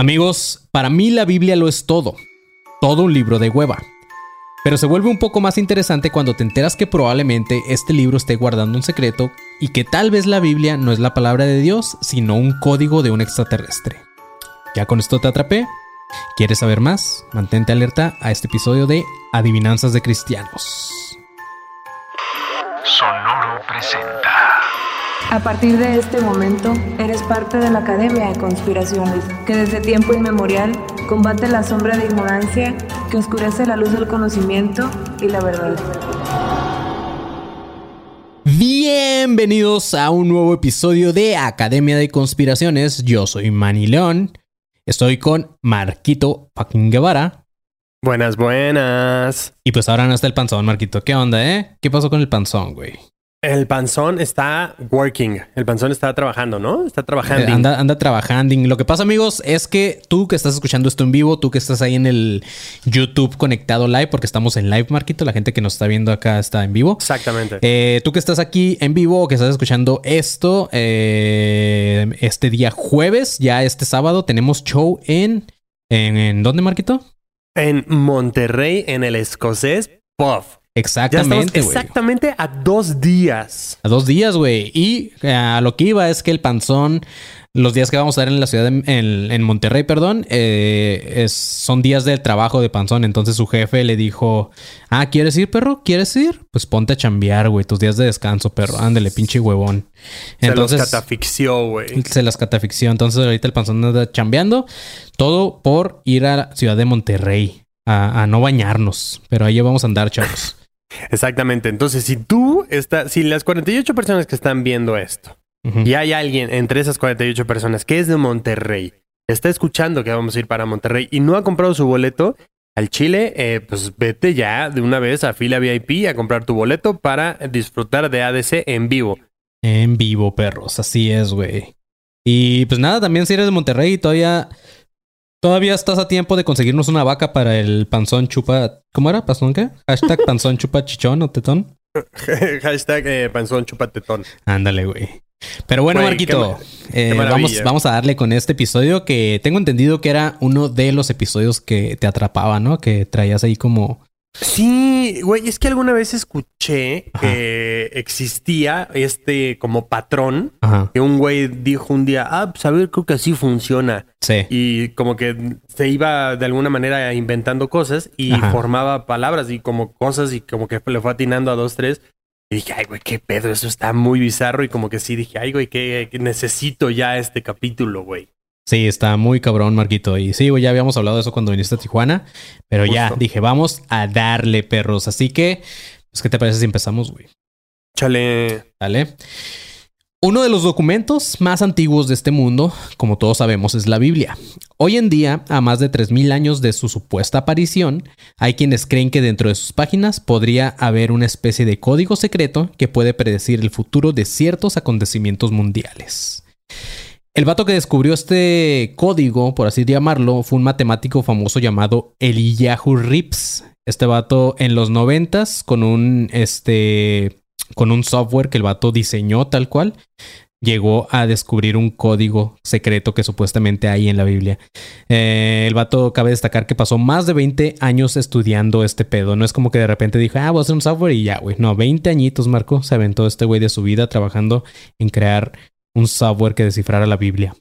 Amigos, para mí la Biblia lo es todo. Todo un libro de hueva. Pero se vuelve un poco más interesante cuando te enteras que probablemente este libro esté guardando un secreto y que tal vez la Biblia no es la palabra de Dios, sino un código de un extraterrestre. ¿Ya con esto te atrapé? ¿Quieres saber más? Mantente alerta a este episodio de Adivinanzas de Cristianos. Sonoro presenta. A partir de este momento, eres parte de la Academia de Conspiraciones, que desde tiempo inmemorial combate la sombra de ignorancia que oscurece la luz del conocimiento y la verdad. Bienvenidos a un nuevo episodio de Academia de Conspiraciones. Yo soy Manny León. Estoy con Marquito fucking Guevara. Buenas, buenas. Y pues ahora no está el panzón, Marquito. ¿Qué onda, eh? ¿Qué pasó con el panzón, güey? El panzón está working. El panzón está trabajando, ¿no? Está trabajando. Eh, anda, anda trabajando. Lo que pasa, amigos, es que tú que estás escuchando esto en vivo, tú que estás ahí en el YouTube conectado live, porque estamos en live, Marquito, la gente que nos está viendo acá está en vivo. Exactamente. Eh, tú que estás aquí en vivo o que estás escuchando esto, eh, este día jueves, ya este sábado, tenemos show en. ¿En, en dónde, Marquito? En Monterrey, en el escocés Puff. Exactamente. Exactamente a dos días. A dos días, güey. Y eh, a lo que iba es que el panzón, los días que vamos a estar en la ciudad, de, en, en, Monterrey, perdón, eh, es, son días de trabajo de panzón. Entonces su jefe le dijo, ah, ¿quieres ir, perro? ¿Quieres ir? Pues ponte a chambear, güey. Tus días de descanso, perro. Ándale, pinche huevón. Entonces, se las catafixió, güey. Se las catafixió. Entonces ahorita el panzón anda chambeando. Todo por ir a la ciudad de Monterrey. A, a no bañarnos. Pero ahí vamos a andar, chavos. Exactamente. Entonces, si tú estás, si las 48 personas que están viendo esto, uh -huh. y hay alguien entre esas 48 personas que es de Monterrey, está escuchando que vamos a ir para Monterrey y no ha comprado su boleto al Chile, eh, pues vete ya de una vez a fila VIP a comprar tu boleto para disfrutar de ADC en vivo. En vivo, perros. Así es, güey. Y pues nada, también si eres de Monterrey, todavía Todavía estás a tiempo de conseguirnos una vaca para el panzón chupa. ¿Cómo era? ¿Panzón qué? Hashtag panzón chupa chichón o tetón. Hashtag eh, panzón chupa tetón. Ándale, güey. Pero bueno, Marquito, qué, eh, qué vamos, vamos a darle con este episodio que tengo entendido que era uno de los episodios que te atrapaba, ¿no? Que traías ahí como Sí, güey, es que alguna vez escuché Ajá. que existía este como patrón Ajá. que un güey dijo un día, ah, pues a ver, creo que así funciona. Sí. Y como que se iba de alguna manera inventando cosas y Ajá. formaba palabras y como cosas y como que le fue atinando a dos, tres. Y dije, ay, güey, qué pedo, eso está muy bizarro. Y como que sí dije, ay, güey, que necesito ya este capítulo, güey. Sí, está muy cabrón, Marquito. Y sí, güey, ya habíamos hablado de eso cuando viniste a Tijuana. Pero Justo. ya dije, vamos a darle, perros. Así que, pues, ¿qué te parece si empezamos, güey? Chale. Dale. Uno de los documentos más antiguos de este mundo, como todos sabemos, es la Biblia. Hoy en día, a más de 3.000 años de su supuesta aparición, hay quienes creen que dentro de sus páginas podría haber una especie de código secreto que puede predecir el futuro de ciertos acontecimientos mundiales. El vato que descubrió este código, por así llamarlo, fue un matemático famoso llamado Eliyahu Rips. Este vato en los noventas, con un este. con un software que el vato diseñó tal cual, llegó a descubrir un código secreto que supuestamente hay en la Biblia. Eh, el vato cabe destacar que pasó más de 20 años estudiando este pedo. No es como que de repente dijo, ah, voy a hacer un software y ya, güey. No, 20 añitos, Marco, se aventó este güey de su vida trabajando en crear un software que descifrara la Biblia.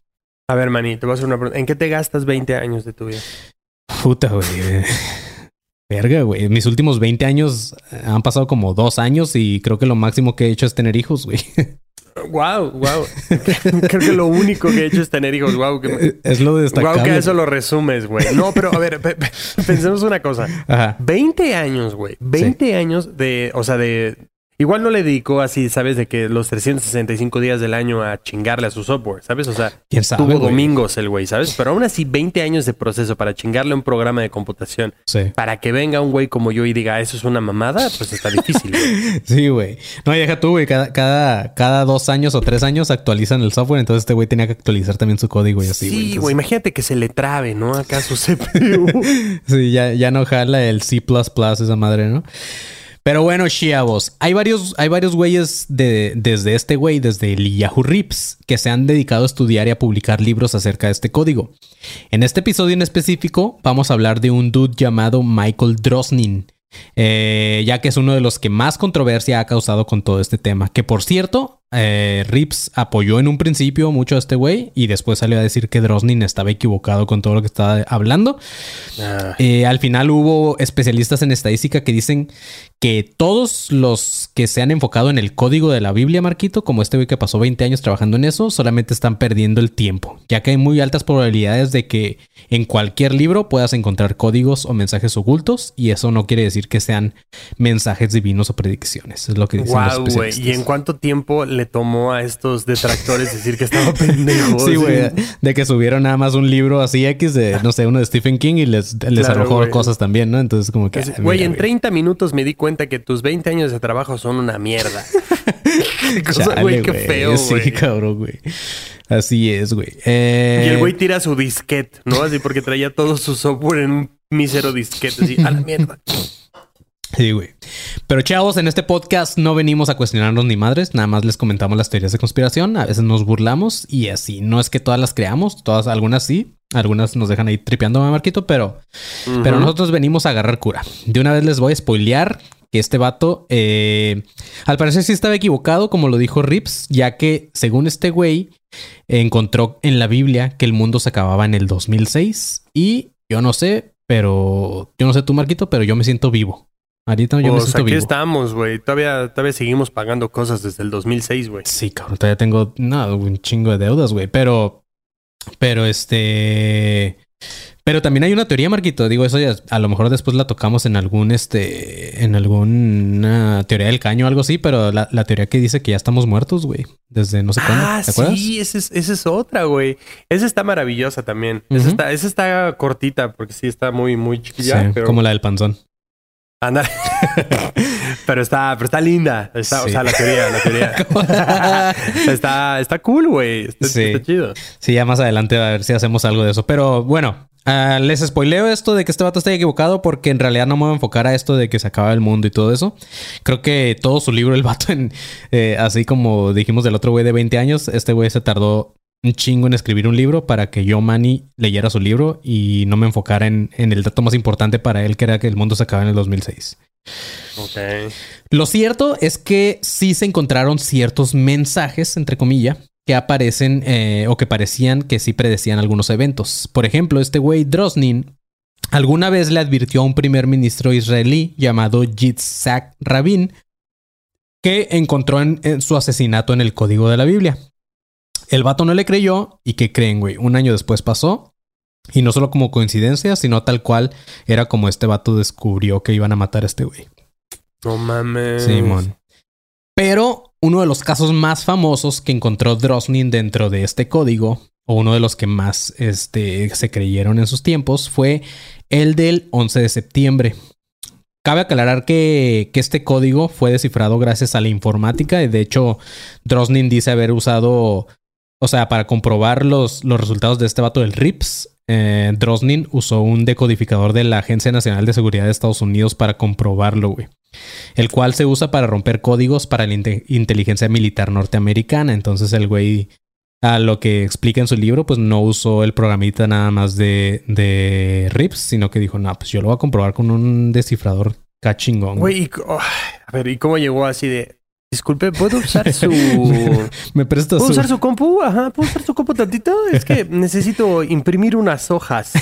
A ver, Manny, te voy a hacer una pregunta. ¿En qué te gastas 20 años de tu vida? Puta, güey. Verga, güey. Mis últimos 20 años han pasado como dos años y creo que lo máximo que he hecho es tener hijos, güey. Wow, wow. creo que lo único que he hecho es tener hijos. Wow. Que... Es lo destacable. Wow, que eso lo resumes, güey. No, pero a ver, pensemos una cosa. Ajá. 20 años, güey. 20 sí. años de, o sea, de, Igual no le dedicó así, ¿sabes? De que los 365 días del año a chingarle a su software, ¿sabes? O sea, ¿Quién sabe, tuvo güey? domingos el güey, ¿sabes? Pero aún así, 20 años de proceso para chingarle a un programa de computación. Sí. Para que venga un güey como yo y diga, eso es una mamada, pues está difícil, güey. sí, güey. No, y deja tú, güey. Cada, cada, cada dos años o tres años actualizan el software. Entonces este güey tenía que actualizar también su código y así, Sí, güey. güey. Entonces... Imagínate que se le trabe, ¿no? Acá su CPU. sí, ya, ya no jala el C++ esa madre, ¿no? Pero bueno, chavos, hay varios, hay varios güeyes de, desde este güey, desde el Yahoo Rips, que se han dedicado a estudiar y a publicar libros acerca de este código. En este episodio en específico, vamos a hablar de un dude llamado Michael Drosnin. Eh, ya que es uno de los que más controversia ha causado con todo este tema. Que por cierto, eh, Rips apoyó en un principio mucho a este güey y después salió a decir que Drosnin estaba equivocado con todo lo que estaba hablando. Ah. Eh, al final hubo especialistas en estadística que dicen que todos los que se han enfocado en el código de la Biblia, Marquito, como este güey que pasó 20 años trabajando en eso, solamente están perdiendo el tiempo, ya que hay muy altas probabilidades de que en cualquier libro puedas encontrar códigos o mensajes ocultos y eso no quiere decir que sean mensajes divinos o predicciones, es lo que dicen los especialistas. ¿Y en cuánto tiempo le tomó a estos detractores decir que estaba pendejo? sí, güey, de que subieron nada más un libro así X de, no sé, uno de Stephen King y les, les arrojó cosas también, ¿no? Entonces como que... Güey, en 30 minutos me di cuenta que tus 20 años de trabajo son una mierda. güey, qué feo, güey. Sí, cabrón, güey. Así es, güey. Eh, y el güey tira su disquete, ¿no? Así porque traía todo su software en un mísero disquete, así, a la mierda. Sí, güey. Pero chavos, en este podcast no venimos a cuestionarnos ni madres, nada más les comentamos las teorías de conspiración, a veces nos burlamos y así. No es que todas las creamos, todas, algunas sí, algunas nos dejan ahí tripeando a Marquito, pero, pero nosotros venimos a agarrar cura. De una vez les voy a spoilear que este vato, eh, al parecer sí estaba equivocado, como lo dijo Rips, ya que según este güey, encontró en la Biblia que el mundo se acababa en el 2006 y yo no sé, pero yo no sé tú, Marquito, pero yo me siento vivo. Ahorita yo me pues, siento aquí estamos, güey. Todavía, todavía seguimos pagando cosas desde el 2006, güey. Sí, cabrón. Todavía tengo no, un chingo de deudas, güey. Pero, pero este... Pero también hay una teoría, Marquito. Digo, eso ya a lo mejor después la tocamos en algún, este, en alguna teoría del caño o algo así, pero la, teoría que dice que ya estamos muertos, güey. Desde no sé cuándo. Ah, ¿Te acuerdas? Sí, esa es, esa es otra, güey. Esa está maravillosa también. esa, está, esa está cortita porque sí está muy, muy chiquilla. Como la del panzón. Anda. pero está, pero está linda. O sea, la teoría, la teoría. está, está cool, güey. Está, sí. está, chido. Sí, ya más adelante a ver si hacemos algo de eso. Pero bueno, Ah, les spoileo esto de que este vato está equivocado porque en realidad no me voy a enfocar a esto de que se acaba el mundo y todo eso. Creo que todo su libro, el vato, en, eh, así como dijimos del otro güey de 20 años, este güey se tardó un chingo en escribir un libro para que yo, Manny, leyera su libro y no me enfocara en, en el dato más importante para él, que era que el mundo se acaba en el 2006. Okay. Lo cierto es que sí se encontraron ciertos mensajes, entre comillas, que aparecen eh, o que parecían que sí predecían algunos eventos. Por ejemplo, este güey Drosnin alguna vez le advirtió a un primer ministro israelí llamado Yitzhak Rabin que encontró en, su asesinato en el código de la Biblia. El vato no le creyó y que creen, güey, un año después pasó y no solo como coincidencia, sino tal cual era como este vato descubrió que iban a matar a este güey. No mames. Simón. Pero uno de los casos más famosos que encontró Drosnin dentro de este código, o uno de los que más este, se creyeron en sus tiempos, fue el del 11 de septiembre. Cabe aclarar que, este código fue descifrado gracias a la informática. y De hecho, Drosnin dice haber usado, o sea, para comprobar los, los resultados de este vato del RIPS, eh, Drosnin usó un decodificador de la Agencia Nacional de Seguridad de Estados Unidos para comprobarlo, güey el cual se usa para romper códigos para la inteligencia militar norteamericana. Entonces el güey, a lo que explica en su libro, pues no usó el programita nada más de, de RIPS, sino que dijo, no, pues yo lo voy a comprobar con un descifrador cachingón. Güey, a ver, ¿y cómo llegó así de, Disculpe, ¿puedo usar su. Me presto ¿Puedo usar su compu? Ajá, ¿puedo usar su compu tantito? Es que necesito imprimir unas hojas.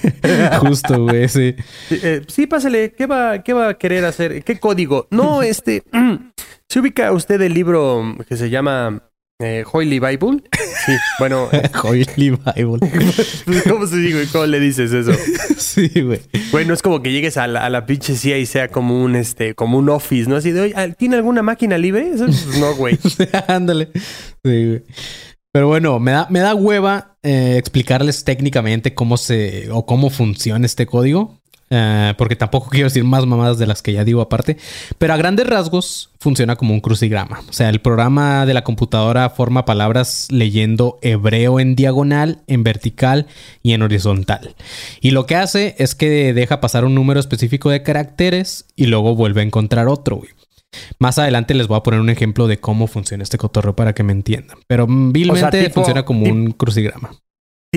Justo, güey, sí. Eh, sí, pásale. ¿Qué va, ¿Qué va a querer hacer? ¿Qué código? No, este. ¿Se ubica usted el libro que se llama eh, Holy Bible. Sí, bueno. Holy Bible. ¿Cómo se dice? ¿Cómo le dices eso? sí, güey. Güey, no es como que llegues a la, a la pinche CIA y sea como un, este, como un office, ¿no? Así de, oye, ¿tiene alguna máquina libre? Eso, pues, no, güey. Ándale. sí, güey. Pero bueno, me da, me da hueva eh, explicarles técnicamente cómo se o cómo funciona este código. Eh, porque tampoco quiero decir más mamadas de las que ya digo aparte, pero a grandes rasgos funciona como un crucigrama. O sea, el programa de la computadora forma palabras leyendo hebreo en diagonal, en vertical y en horizontal. Y lo que hace es que deja pasar un número específico de caracteres y luego vuelve a encontrar otro, Más adelante les voy a poner un ejemplo de cómo funciona este cotorreo para que me entiendan. Pero vilmente funciona como un crucigrama.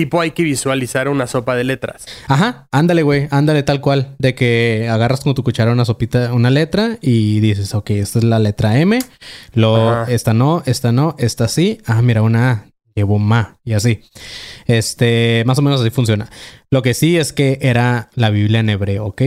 Tipo hay que visualizar una sopa de letras. Ajá, ándale, güey, ándale tal cual. De que agarras con tu cuchara una sopita, una letra y dices, ok, esta es la letra M. Lo, esta no, esta no, esta sí. Ah, mira, una A. Llevo ma y así. Este, más o menos así funciona. Lo que sí es que era la Biblia en hebreo, ¿ok?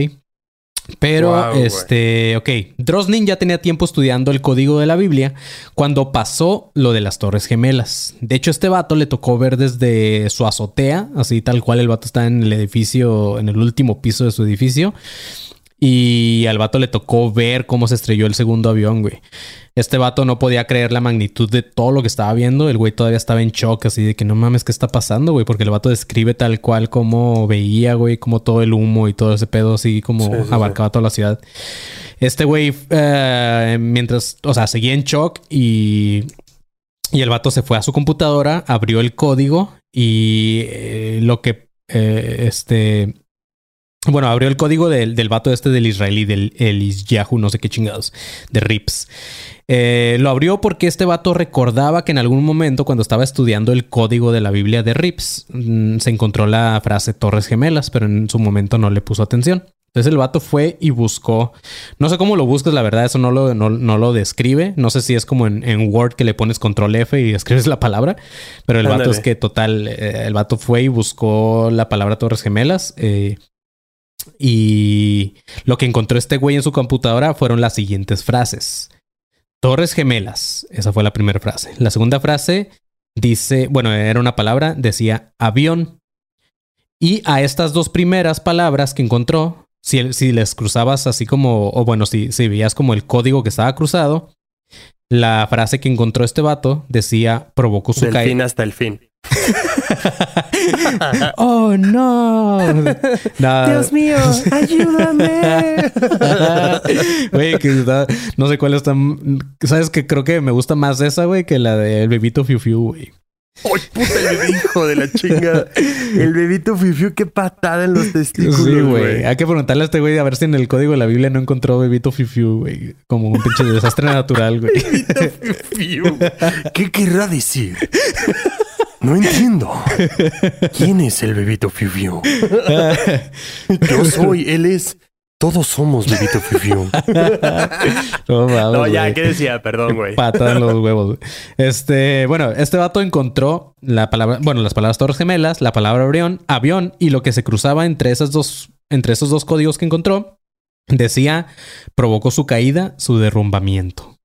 Pero, este, ok, Droslin ya tenía tiempo estudiando el código de la Biblia cuando pasó lo de las Torres Gemelas. De hecho, este vato le tocó ver desde su azotea, así tal cual el vato está en el edificio, en el último piso de su edificio. Y al vato le tocó ver cómo se estrelló el segundo avión, güey. Este vato no podía creer la magnitud de todo lo que estaba viendo. El güey todavía estaba en shock, así de que no mames, ¿qué está pasando, güey? Porque el vato describe tal cual como veía, güey, como todo el humo y todo ese pedo, así como abarcaba toda la ciudad. Este güey, eh, mientras, o sea, seguía en shock y, y el vato se fue a su computadora, abrió el código y eh, lo que, eh, este, bueno, abrió el código del, del vato este del israelí, del Elis Yahoo, no sé qué chingados, de Rips. Eh, lo abrió porque este vato recordaba que en algún momento, cuando estaba estudiando el código de la Biblia de Rips, mm, se encontró la frase Torres Gemelas, pero en su momento no le puso atención. Entonces el vato fue y buscó, no sé cómo lo buscas, la verdad, eso no lo, no, lo describe. No sé si es como en, Word que le pones control F y escribes la palabra, pero el vato es que total, eh, el vato fue y buscó la palabra Torres Gemelas. Eh, y lo que encontró este güey en su computadora fueron las siguientes frases. Torres gemelas. Esa fue la primera frase. La segunda frase dice, bueno, era una palabra, decía avión. Y a estas dos primeras palabras que encontró, si, si les cruzabas así como, o bueno, si, si veías como el código que estaba cruzado, la frase que encontró este vato decía provocó su caída. fin hasta el fin. oh no. Dios mío, ayúdame. Güey, que no sé cuál está. Sabes que creo que me gusta más esa, güey, que la del bebito Fiu Fiu, güey. ¡Ay, puta, el hijo de la chinga! El bebito Fiu qué patada en los testículos, Sí, güey. Hay que preguntarle a este güey a ver si en el código de la Biblia no encontró bebito Fiu güey. Como un pinche desastre natural, güey. Bebito Fiu ¿Qué querrá decir? No entiendo. ¿Quién es el bebito Fiu Yo soy, él es. Todos somos bebito Fiu no, no, ya, ¿qué decía? Perdón, güey. Pata en los huevos. Este, bueno, este vato encontró la palabra, bueno, las palabras Torres Gemelas, la palabra avión, avión y lo que se cruzaba entre esas dos, entre esos dos códigos que encontró, decía provocó su caída, su derrumbamiento.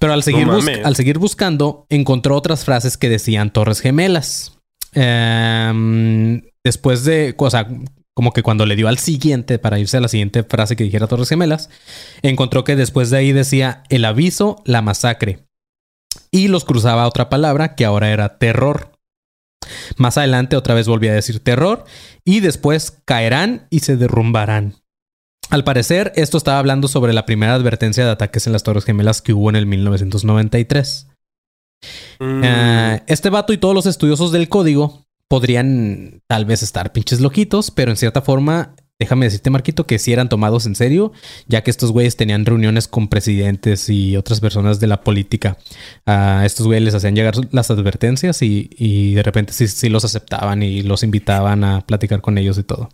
Pero al seguir, al seguir buscando, encontró otras frases que decían torres gemelas. Em, después de, o sea, como que cuando le dio al siguiente, para irse a la siguiente frase que dijera torres gemelas, encontró que después de ahí decía el aviso, la masacre. Y los cruzaba otra palabra que ahora era terror. Más adelante otra vez volvía a decir terror y después caerán y se derrumbarán. Al parecer, esto estaba hablando sobre la primera advertencia de ataques en las Torres Gemelas que hubo en el 1993. Mm. Eh, este vato y todos los estudiosos del código podrían tal vez estar pinches loquitos, pero en cierta forma, déjame decirte, Marquito, que sí eran tomados en serio, ya que estos güeyes tenían reuniones con presidentes y otras personas de la política. A estos güeyes les hacían llegar las advertencias y, de repente sí, sí los aceptaban y los invitaban a platicar con ellos y todo.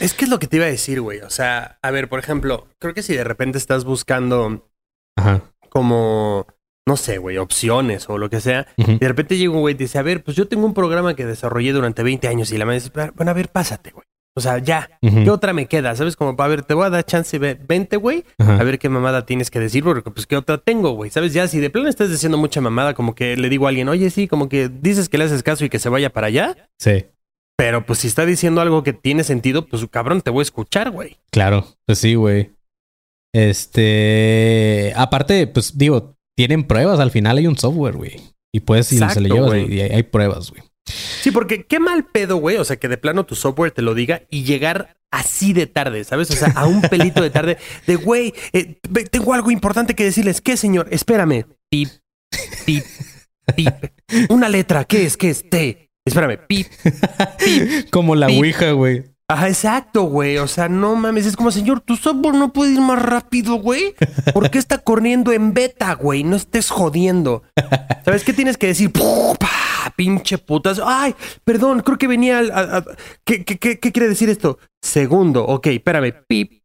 Es que es lo que te iba a decir, güey. O sea, a ver, por ejemplo, creo que si de repente estás buscando como, no sé, güey, opciones o lo que sea, y de repente llega un güey y dice, a ver, pues yo tengo un programa que desarrollé durante 20 años y la madre dice, bueno, a ver, pásate, güey. O sea, ya, ¿qué otra me queda? ¿Sabes? Como, a ver, te voy a dar chance, vente, güey, a ver qué mamada tienes que decir, porque pues qué otra tengo, güey. ¿Sabes? Ya, si de plano estás diciendo mucha mamada, como que le digo a alguien, oye, sí, como que dices que le haces caso y que se vaya para allá. Sí. Pero pues si está diciendo algo que tiene sentido, pues cabrón, te voy a escuchar, güey. Claro, pues sí, güey. Este, aparte, pues digo, tienen pruebas, al final hay un software, güey. Y puedes, si se le llevas, y hay, pruebas, güey. Sí, porque qué mal pedo, güey. O sea, que de plano tu software te lo diga y llegar así de tarde, ¿sabes? O sea, a un pelito de tarde, de güey, eh, tengo algo importante que decirles. ¿Qué, señor? Espérame. Pip, pip, pip. Una letra, ¿qué es? ¿Qué es? T. Espérame, pip, pip. Como la Ouija, güey. Ajá, exacto, güey. O sea, no mames. Es como, señor, tu software no puede ir más rápido, güey. ¿Por qué está corriendo en beta, güey? No estés jodiendo. ¿Sabes qué tienes que decir? Pinche putas. Ay, perdón, creo que venía al. ¿Qué, qué, qué, qué quiere decir esto? Segundo, ok, espérame. Pip,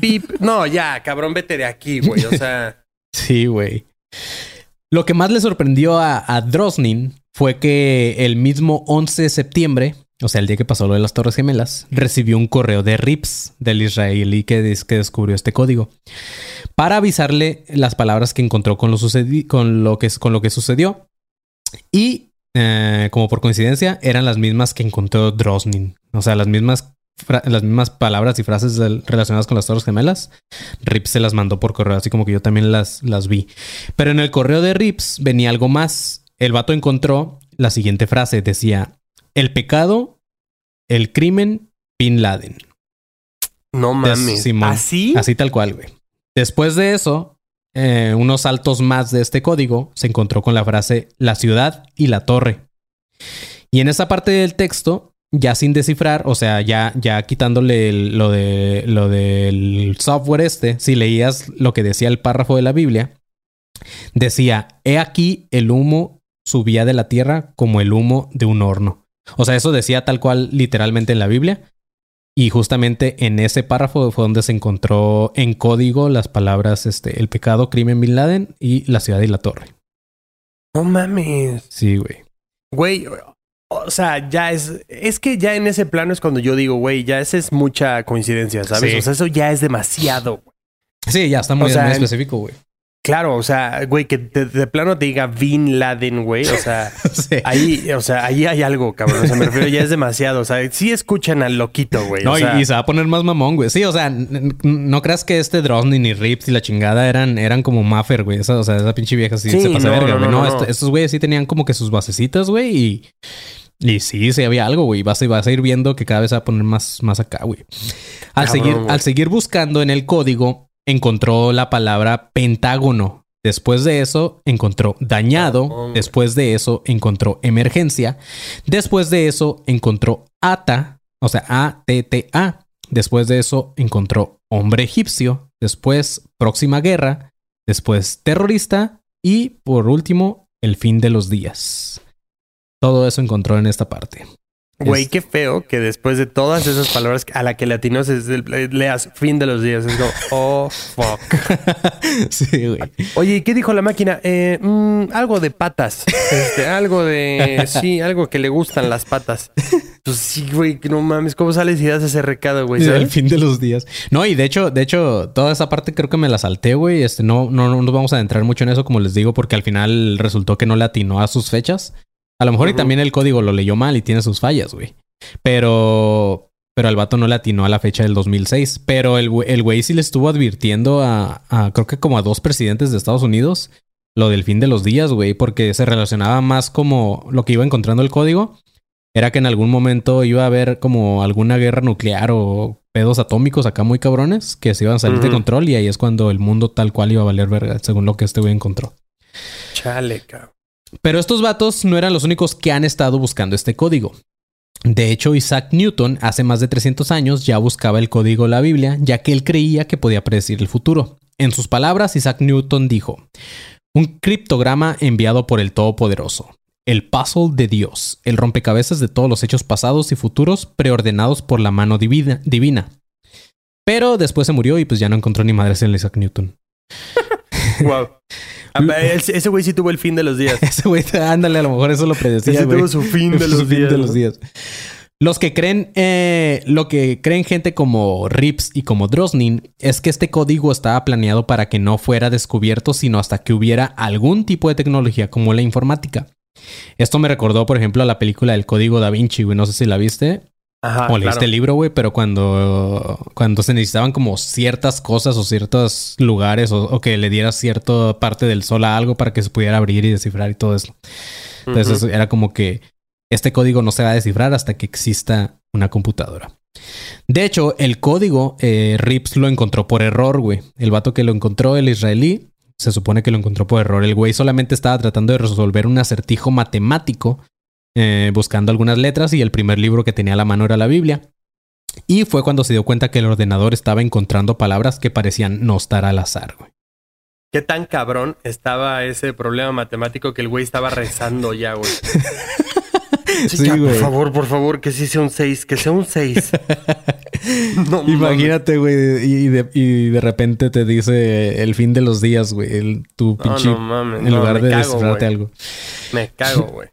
pip. No, ya, cabrón, vete de aquí, güey. O sea. Sí, güey. Lo que más le sorprendió a, a Drosnin fue que el mismo 11 de septiembre o sea, el día que pasó lo de las Torres Gemelas, recibió un correo de Rips del israelí que, descubrió este código para avisarle las palabras que encontró con lo, con lo, que, con lo que sucedió. Y eh, como por coincidencia, eran las mismas que encontró Drosnin. O sea, las mismas, las mismas palabras y frases relacionadas con las Torres Gemelas. Rips se las mandó por correo, así como que yo también las, las vi. Pero en el correo de Rips venía algo más. El vato encontró la siguiente frase: decía, el pecado el crimen Bin Laden. No mames. ¿Así? Así tal cual, güey. Después de eso, eh, unos saltos más de este código se encontró con la frase la ciudad y la torre. Y en esa parte del texto, ya sin descifrar, o sea, ya, ya quitándole lo, de, lo del software este, si leías lo que decía el párrafo de la Biblia, decía, he aquí el humo subía de la tierra como el humo de un horno. O sea, eso decía tal cual literalmente en la Biblia. Y justamente en ese párrafo fue donde se encontró en código las palabras este, el pecado, crimen Bin Laden y la ciudad y la torre. No mames. Sí, güey. Güey, o sea, ya es. Es que ya en ese plano es cuando yo digo, güey, ya esa es mucha coincidencia, ¿sabes? O sea, eso ya es demasiado. Sí, ya está muy, muy específico, güey. Claro, o sea, güey, que de, plano te diga Bin Laden, güey. O sea, ahí, o sea, ahí hay algo, cabrón. O sea, me refiero, ya es demasiado. O sea, sí escuchan al loquito, güey. No, y, se va a poner más mamón, güey. Sí, o sea, no creas que este Drosny ni Rips y la chingada eran, eran como Maffer, güey. o sea, esa pinche vieja sí, se pasa verga, güey. No, estos güeyes sí tenían como que sus basecitas, güey, y. Y sí, sí había algo, güey. Vas, vas a ir viendo que cada vez se va a poner más, más acá, güey. Al, seguir, al seguir buscando en el código, encontró la palabra pentágono. Después de eso encontró dañado. Después de eso encontró emergencia. Después de eso encontró ata, o sea, A-T-T-A. Después de eso encontró hombre egipcio. Después próxima guerra. Después terrorista. Y por último, el fin de los días. Todo eso encontró en esta parte. Güey, qué feo que después de todas esas palabras a la que latinos es leas fin de los días. Es como, oh, fuck. sí, güey. Oye, ¿qué dijo la máquina? Eh, mm, algo de patas. Este, algo de. Sí, algo que le gustan las patas. Pues sí, güey, no mames, ¿cómo sales y das ese recado, güey? El fin de los días. No, y de hecho, de hecho, toda esa parte creo que me la salté, güey. Este, no, no, no nos vamos a adentrar mucho en eso, como les digo, porque al final resultó que no le atinó a sus fechas. A lo mejor y también el código lo leyó mal y tiene sus fallas, güey. Pero, pero al vato no le atinó a la fecha del 2006. Pero el, el güey sí le estuvo advirtiendo a, a, creo que como a dos presidentes de Estados Unidos, lo del fin de los días, güey, porque se relacionaba más como lo que iba encontrando el código. Era que en algún momento iba a haber como alguna guerra nuclear o pedos atómicos acá muy cabrones que se iban a salir de control y ahí es cuando el mundo tal cual iba a valer verga, según lo que este güey encontró. Chale, cabrón. Pero estos vatos no eran los únicos que han estado buscando este código. De hecho, Isaac Newton hace más de 300 años ya buscaba el código de la Biblia, ya que él creía que podía predecir el futuro. En sus palabras, Isaac Newton dijo, un criptograma enviado por el Todopoderoso, el puzzle de Dios, el rompecabezas de todos los hechos pasados y futuros preordenados por la mano divina. Pero después se murió y pues ya no encontró ni madres en Isaac Newton. wow. Ese güey sí tuvo el fin de los días. Ese güey, ándale, a lo mejor eso lo predecía. Ese tuvo su fin de los, días, de los días. Los que creen, eh, lo que creen gente como Rips y como Drosnin es que este código estaba planeado para que no fuera descubierto, sino hasta que hubiera algún tipo de tecnología como la informática. Esto me recordó, por ejemplo, a la película del Código Da Vinci, güey. No sé si la viste. Ajá, o leíste el libro, güey, pero cuando, cuando se necesitaban como ciertas cosas o ciertos lugares o, que le dieras cierta parte del sol a algo para que se pudiera abrir y descifrar y todo eso. Entonces era como que este código no se va a descifrar hasta que exista una computadora. De hecho, el código eh, Rips lo encontró por error, güey. El vato que lo encontró, el israelí, se supone que lo encontró por error. El güey solamente estaba tratando de resolver un acertijo matemático, eh, buscando algunas letras y el primer libro que tenía a la mano era la Biblia. Y fue cuando se dio cuenta que el ordenador estaba encontrando palabras que parecían no estar al azar, güey. ¿Qué tan cabrón estaba ese problema matemático que el güey estaba rezando ya, güey? Sí, ya, por favor, por favor, que sí sea un 6, que sea un 6. no, Imagínate, güey, y de, y de, repente te dice el fin de los días, güey, tu pinche... No, mames, en lugar de descifrarte algo. Me cago, güey.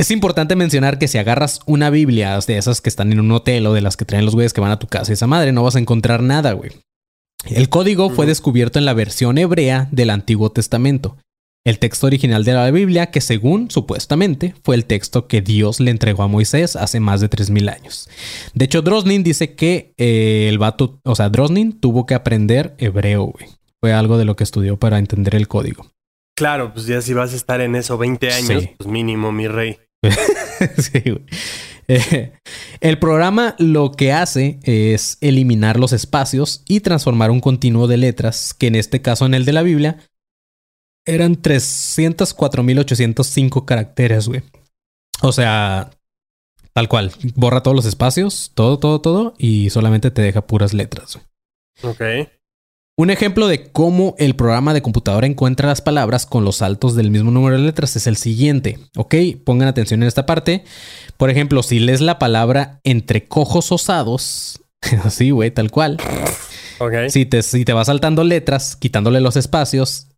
Es importante mencionar que si agarras una Biblia de esas que están en un hotel o de las que traen los güeyes que van a tu casa, esa madre, no vas a encontrar nada, güey. El código fue descubierto en la versión hebrea del Antiguo Testamento, el texto original de la Biblia que según supuestamente fue el texto que Dios le entregó a Moisés hace más de 3.000 años. De hecho, Drosnin dice que eh, el vato, o sea, Drosnin tuvo que aprender hebreo, güey. Fue algo de lo que estudió para entender el código. Claro, pues ya si vas a estar en eso 20 años, pues mínimo, mi rey. eh, el programa lo que hace es eliminar los espacios y transformar un continuo de letras, que en este caso en el de la Biblia eran 304.805 caracteres, güey. O sea, tal cual, borra todos los espacios, todo, todo, todo, y solamente te deja puras letras. Güey. Ok. Un ejemplo de cómo el programa de computadora encuentra las palabras con los saltos del mismo número de letras es el siguiente. Ok, pongan atención en esta parte. Por ejemplo, si lees la palabra entre cojos osados, así, güey, tal cual. Okay. Si, te, si te vas saltando letras, quitándole los espacios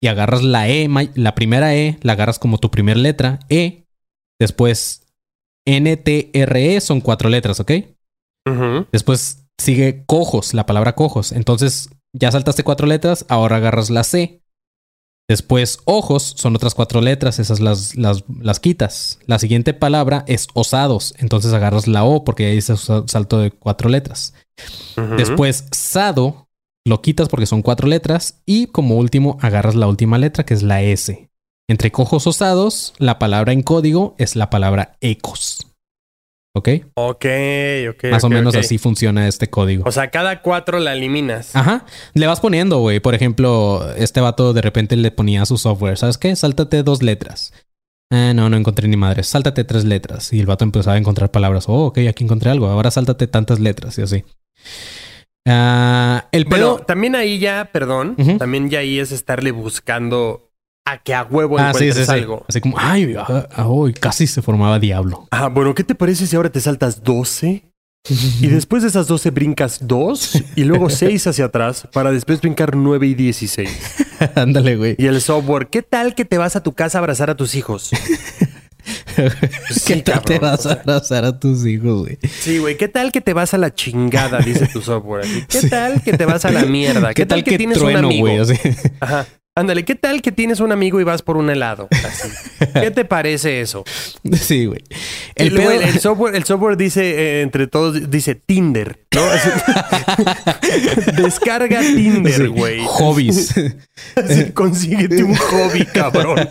y agarras la E, la primera E, la agarras como tu primera letra, E. Después N, T, R, E son cuatro letras, ¿ok? Después sigue cojos, la palabra cojos. Entonces ya saltaste cuatro letras, ahora agarras la C. Después, ojos son otras cuatro letras, esas las, las, las quitas. La siguiente palabra es osados, entonces agarras la O porque ahí se salto de cuatro letras. Después, sado, lo quitas porque son cuatro letras. Y como último, agarras la última letra que es la S. Entre cojos osados, la palabra en código es la palabra ecos. ¿Ok? Ok, ok. Más o menos así funciona este código. O sea, cada cuatro la eliminas. Ajá. Le vas poniendo, güey. Por ejemplo, este vato de repente le ponía a su software, ¿sabes qué? Sáltate dos letras. Eh, no, no encontré ni madre. Sáltate tres letras. Y el vato empezaba a encontrar palabras. Oh, ok, aquí encontré algo. Ahora sáltate tantas letras y así. Ah, el pero también ahí ya, perdón, también ya ahí es estarle buscando a que a huevo ah, encuentres algo. Así como, ay, ah, ah, casi se formaba diablo. Ah, bueno, ¿qué te parece si ahora te saltas 12? y después de esas 12 brincas 2 y luego 6 hacia atrás para después brincar 9 y 16. Ándale, güey. Y el software, ¿qué tal que te vas a tu casa a abrazar a tus hijos? ¿Qué tal te vas a abrazar a tus hijos, güey? Sí, güey. ¿Qué tal que te vas a la chingada? Dice tu software. ¿Qué tal que te vas a la mierda? ¿Qué, tal, que, tienes un amigo? Ajá. Ándale, ¿qué tal que tienes un amigo y vas por un helado? Así. ¿Qué te parece eso? Sí, güey. El, software, el software dice, eh, entre todos, dice Tinder, ¿no? Descarga Tinder, güey. hobbies. consíguete un hobby, cabrón.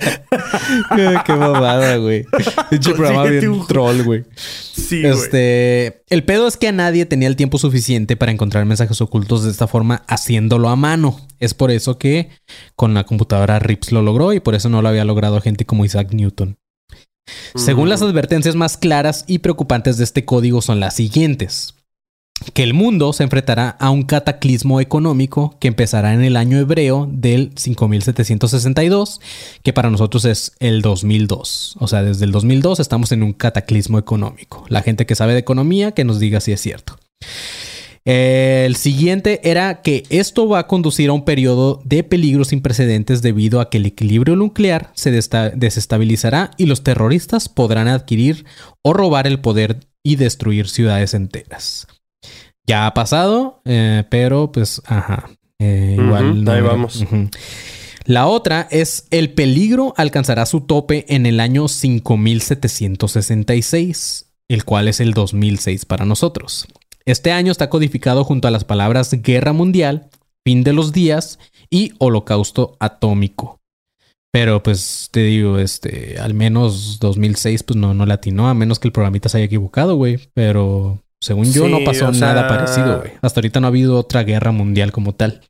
qué, mamada, güey. Dicho programa bien un... troll, güey. Sí, este, el pedo es que a nadie tenía el tiempo suficiente para encontrar mensajes ocultos de esta forma haciéndolo a mano. Es por eso que con la computadora Rips lo logró y por eso no lo había logrado gente como Isaac Newton. Según las mm. advertencias más claras y preocupantes de este código son las siguientes. Que el mundo se enfrentará a un cataclismo económico que empezará en el año hebreo del 5762, que para nosotros es el 2002. O sea, desde el 2002 estamos en un cataclismo económico. La gente que sabe de economía que nos diga si es cierto. El siguiente era que esto va a conducir a un periodo de peligro sin precedentes debido a que el equilibrio nuclear se desestabilizará y los terroristas podrán adquirir o robar el poder y destruir ciudades enteras. Ya ha pasado, eh, pero pues, ajá. Eh, igual. ahí vamos. La otra es el peligro alcanzará su tope en el año 5766, el cual es el 2006 para nosotros. Este año está codificado junto a las palabras guerra mundial, fin de los días y holocausto atómico. Pero pues te digo, este, al menos 2006 pues no, no latinó, a menos que el programita se haya equivocado, güey. Pero Según yo, no pasó sea- nada parecido, güey. Hasta ahorita no ha habido otra guerra mundial como tal.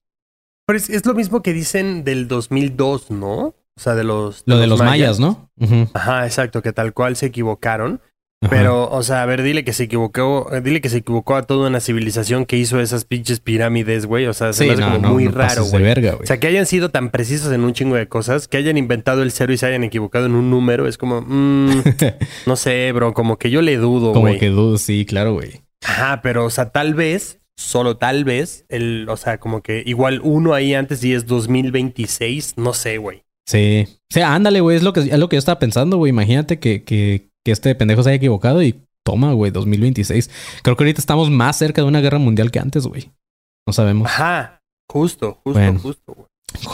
Pero es, es lo mismo que dicen del 2002, ¿no? O sea, de los... de Lo de los mayas, ¿no? Ajá, exacto, que tal cual se equivocaron. Ajá. Pero, o sea, a ver, dile que se equivocó, eh, dile que se equivocó a toda una civilización que hizo esas pinches pirámides, güey. O sea, se Sí, me hace no, como no, muy no raro, güey. verga, güey. O sea, que hayan sido tan precisos en un chingo de cosas, que hayan inventado el cero y se hayan equivocado en un número, es como, mm, no sé, bro, como que yo le dudo, Como güey. que dudo, sí, claro, güey. Ajá, pero, o sea, tal vez, solo tal vez, el, o sea, como que igual uno ahí antes y es 2026, no sé, güey. Sí. O sea, ándale, güey. Es lo que, es lo que yo estaba pensando, güey. Imagínate que, que, que este pendejo se haya equivocado y toma, güey, 2026. Creo que ahorita estamos más cerca de una guerra mundial que antes, güey. No sabemos. Ajá, justo, justo, Bueno. justo, güey.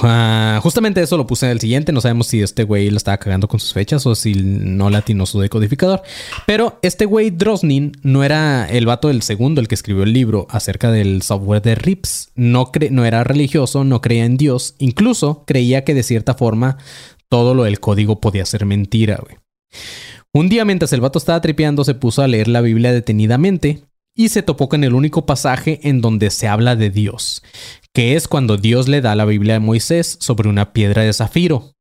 Ah, justamente eso lo puse en el siguiente. No sabemos si este güey lo estaba cagando con sus fechas o si no latinó su decodificador. Pero este güey Drosnin no era el vato del segundo, el que escribió el libro acerca del software de RIPS. No, cre- no era religioso, no creía en Dios. Incluso creía que de cierta forma todo lo del código podía ser mentira, güey. Un día mientras el vato estaba tripeando se puso a leer la Biblia detenidamente y se topó con el único pasaje en donde se habla de Dios, que es cuando Dios le da la Biblia a Moisés sobre una piedra de zafiro.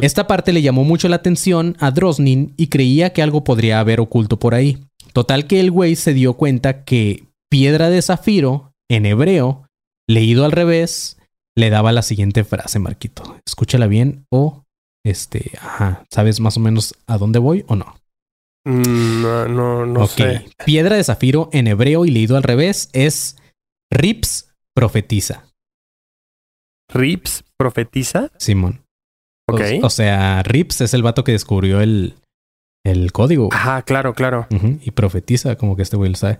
Esta parte le llamó mucho la atención a Drosnin y creía que algo podría haber oculto por ahí. Total que el güey se dio cuenta que piedra de zafiro, en hebreo, leído al revés, le daba la siguiente frase, Marquito. Escúchala bien o, este, ajá, ¿sabes más o menos a dónde voy o no? Mm, No, no, no Ok. sé. Piedra de zafiro en hebreo y leído al revés es Rips profetiza, Rips profetiza. Simón. Ok. O, sea, Rips es el vato que descubrió el, el código. Ajá, claro, claro. Y profetiza, como que este güey lo sabe.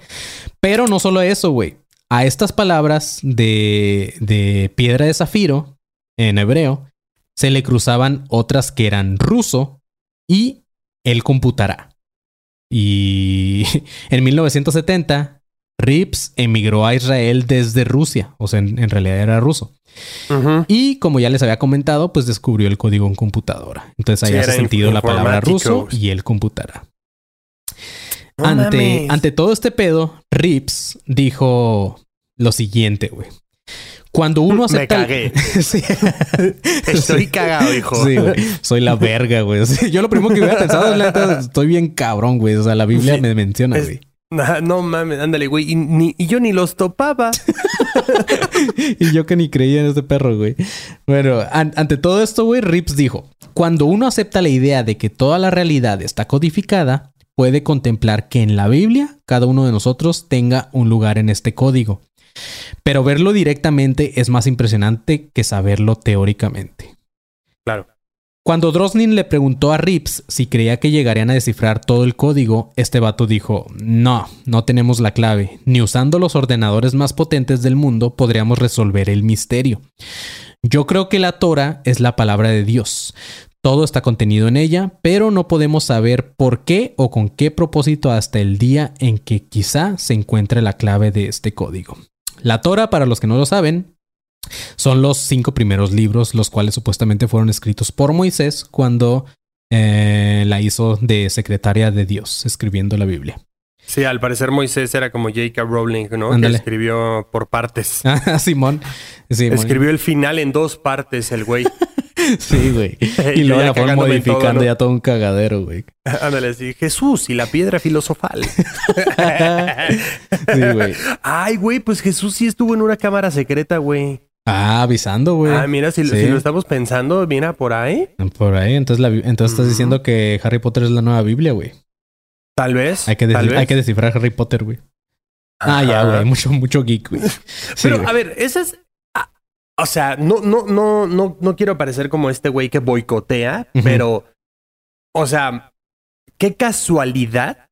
Pero no solo eso, güey. A estas palabras de, de piedra de zafiro, en hebreo, se le cruzaban otras que eran ruso y él computará. Y en 1970, Rips emigró a Israel desde Rusia. O sea, en, en realidad era ruso. Y como ya les había comentado, pues descubrió el código en computadora. Entonces ahí Sí, hace sentido la palabra ruso y él computará. No ante, mames. ante todo este pedo, Rips dijo lo siguiente, güey. Cuando uno Me acepta... cagué. Sí. Estoy cagado, hijo. Sí, güey. Soy la verga, güey. Sí, Yo lo primero que hubiera pensado es la neta, estoy bien cabrón, güey. O sea, la Biblia Sí. me menciona, Es- güey. No mames, ándale, güey. Y, ni- y yo ni los topaba. Y yo que ni creía en este perro, güey. Bueno, an- ante todo esto, güey, Rips dijo, cuando uno acepta la idea de que toda la realidad está codificada, puede contemplar que en la Biblia cada uno de nosotros tenga un lugar en este código. Pero verlo directamente es más impresionante que saberlo teóricamente. Claro. Cuando Drosnin le preguntó a Rips si creía que llegarían a descifrar todo el código, este vato dijo, no, no tenemos la clave, ni usando los ordenadores más potentes del mundo podríamos resolver el misterio. Yo creo que la Torah es la palabra de Dios. Todo está contenido en ella, pero no podemos saber por qué o con qué propósito hasta el día en que quizá se encuentre la clave de este código. La Torah, para los que no lo saben, son los cinco primeros libros, los cuales supuestamente fueron escritos por Moisés cuando eh, la hizo de secretaria de Dios, escribiendo la Biblia. Sí, al parecer Moisés era como J.K. Rowling, ¿no? Ándale. Que escribió por partes. Ah, Simón. Simón. Escribió el final en dos partes, el güey. Sí, güey. Y Y luego la fueron todo, modificando ¿no? ya todo un cagadero, güey. Ándale, así. Jesús y la piedra filosofal. Sí, güey. Ay, güey, pues Jesús sí estuvo en una cámara secreta, güey. Ah, avisando, güey. Ah, mira, si, Sí. si lo estamos pensando, mira por ahí. Por ahí, entonces, la, entonces estás Ujú. diciendo que Harry Potter es la nueva Biblia, güey. Tal vez. Hay que, tal vez. hay que descifrar Harry Potter, güey. Ah, ya, güey. Mucho, mucho geek, güey. Sí, Pero, güey. a ver, esa es. O sea, no, no, no, no, no quiero parecer como este güey que boicotea, pero. O sea, qué casualidad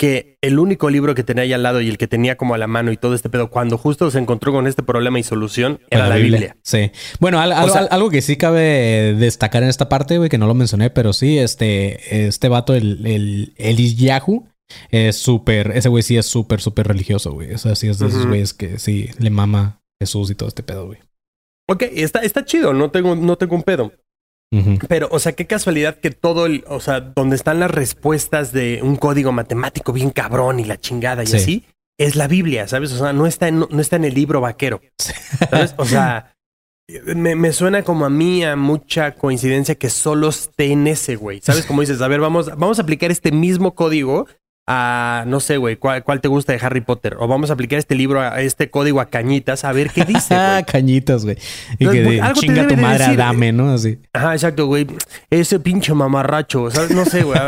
que el único libro que tenía ahí al lado y el que tenía como a la mano y todo este pedo, cuando justo se encontró con este problema y solución, era la, Biblia. Sí. Bueno, al- algo, sea- al- algo que sí cabe destacar en esta parte, güey, que no lo mencioné, pero sí, este, este vato, el, el, el Yahoo, es súper, ese güey sí es súper, súper religioso, güey. O sea, sí es de esos Ujú. güeyes que sí le mama Jesús y todo este pedo, güey. Ok, está, está chido, no tengo, no tengo un pedo. Pero, o sea, qué casualidad que todo el, o sea, donde están las respuestas de un código matemático bien cabrón y la chingada y así, es la Biblia, ¿sabes? O sea, no está en, no está en el libro vaquero. ¿Sabes? O sea, me, me, suena como a mí a mucha coincidencia que solo esté en ese, güey. ¿Sabes? Como dices, a ver, vamos, vamos a aplicar este mismo código a, no sé, güey, ¿cuál, te gusta de Harry Potter? O vamos a aplicar este libro, a este código a Cañitas, a ver qué dice. Ah, Cañitas, güey. Y que de, chinga tu madre dame, ¿no? Así. Ajá, exacto, güey. Ese pinche mamarracho, ¿sabes? No sé, güey.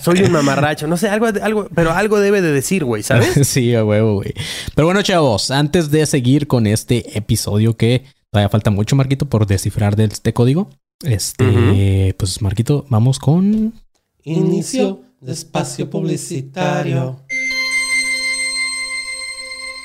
soy un mamarracho. No sé, algo, algo, pero algo debe de decir, güey, ¿sabes? sí, a huevo, güey. Pero bueno, chavos, antes de seguir con este episodio que todavía falta mucho, Marquito, por descifrar de este código. Este, pues, Marquito, vamos con. Inicio de espacio publicitario.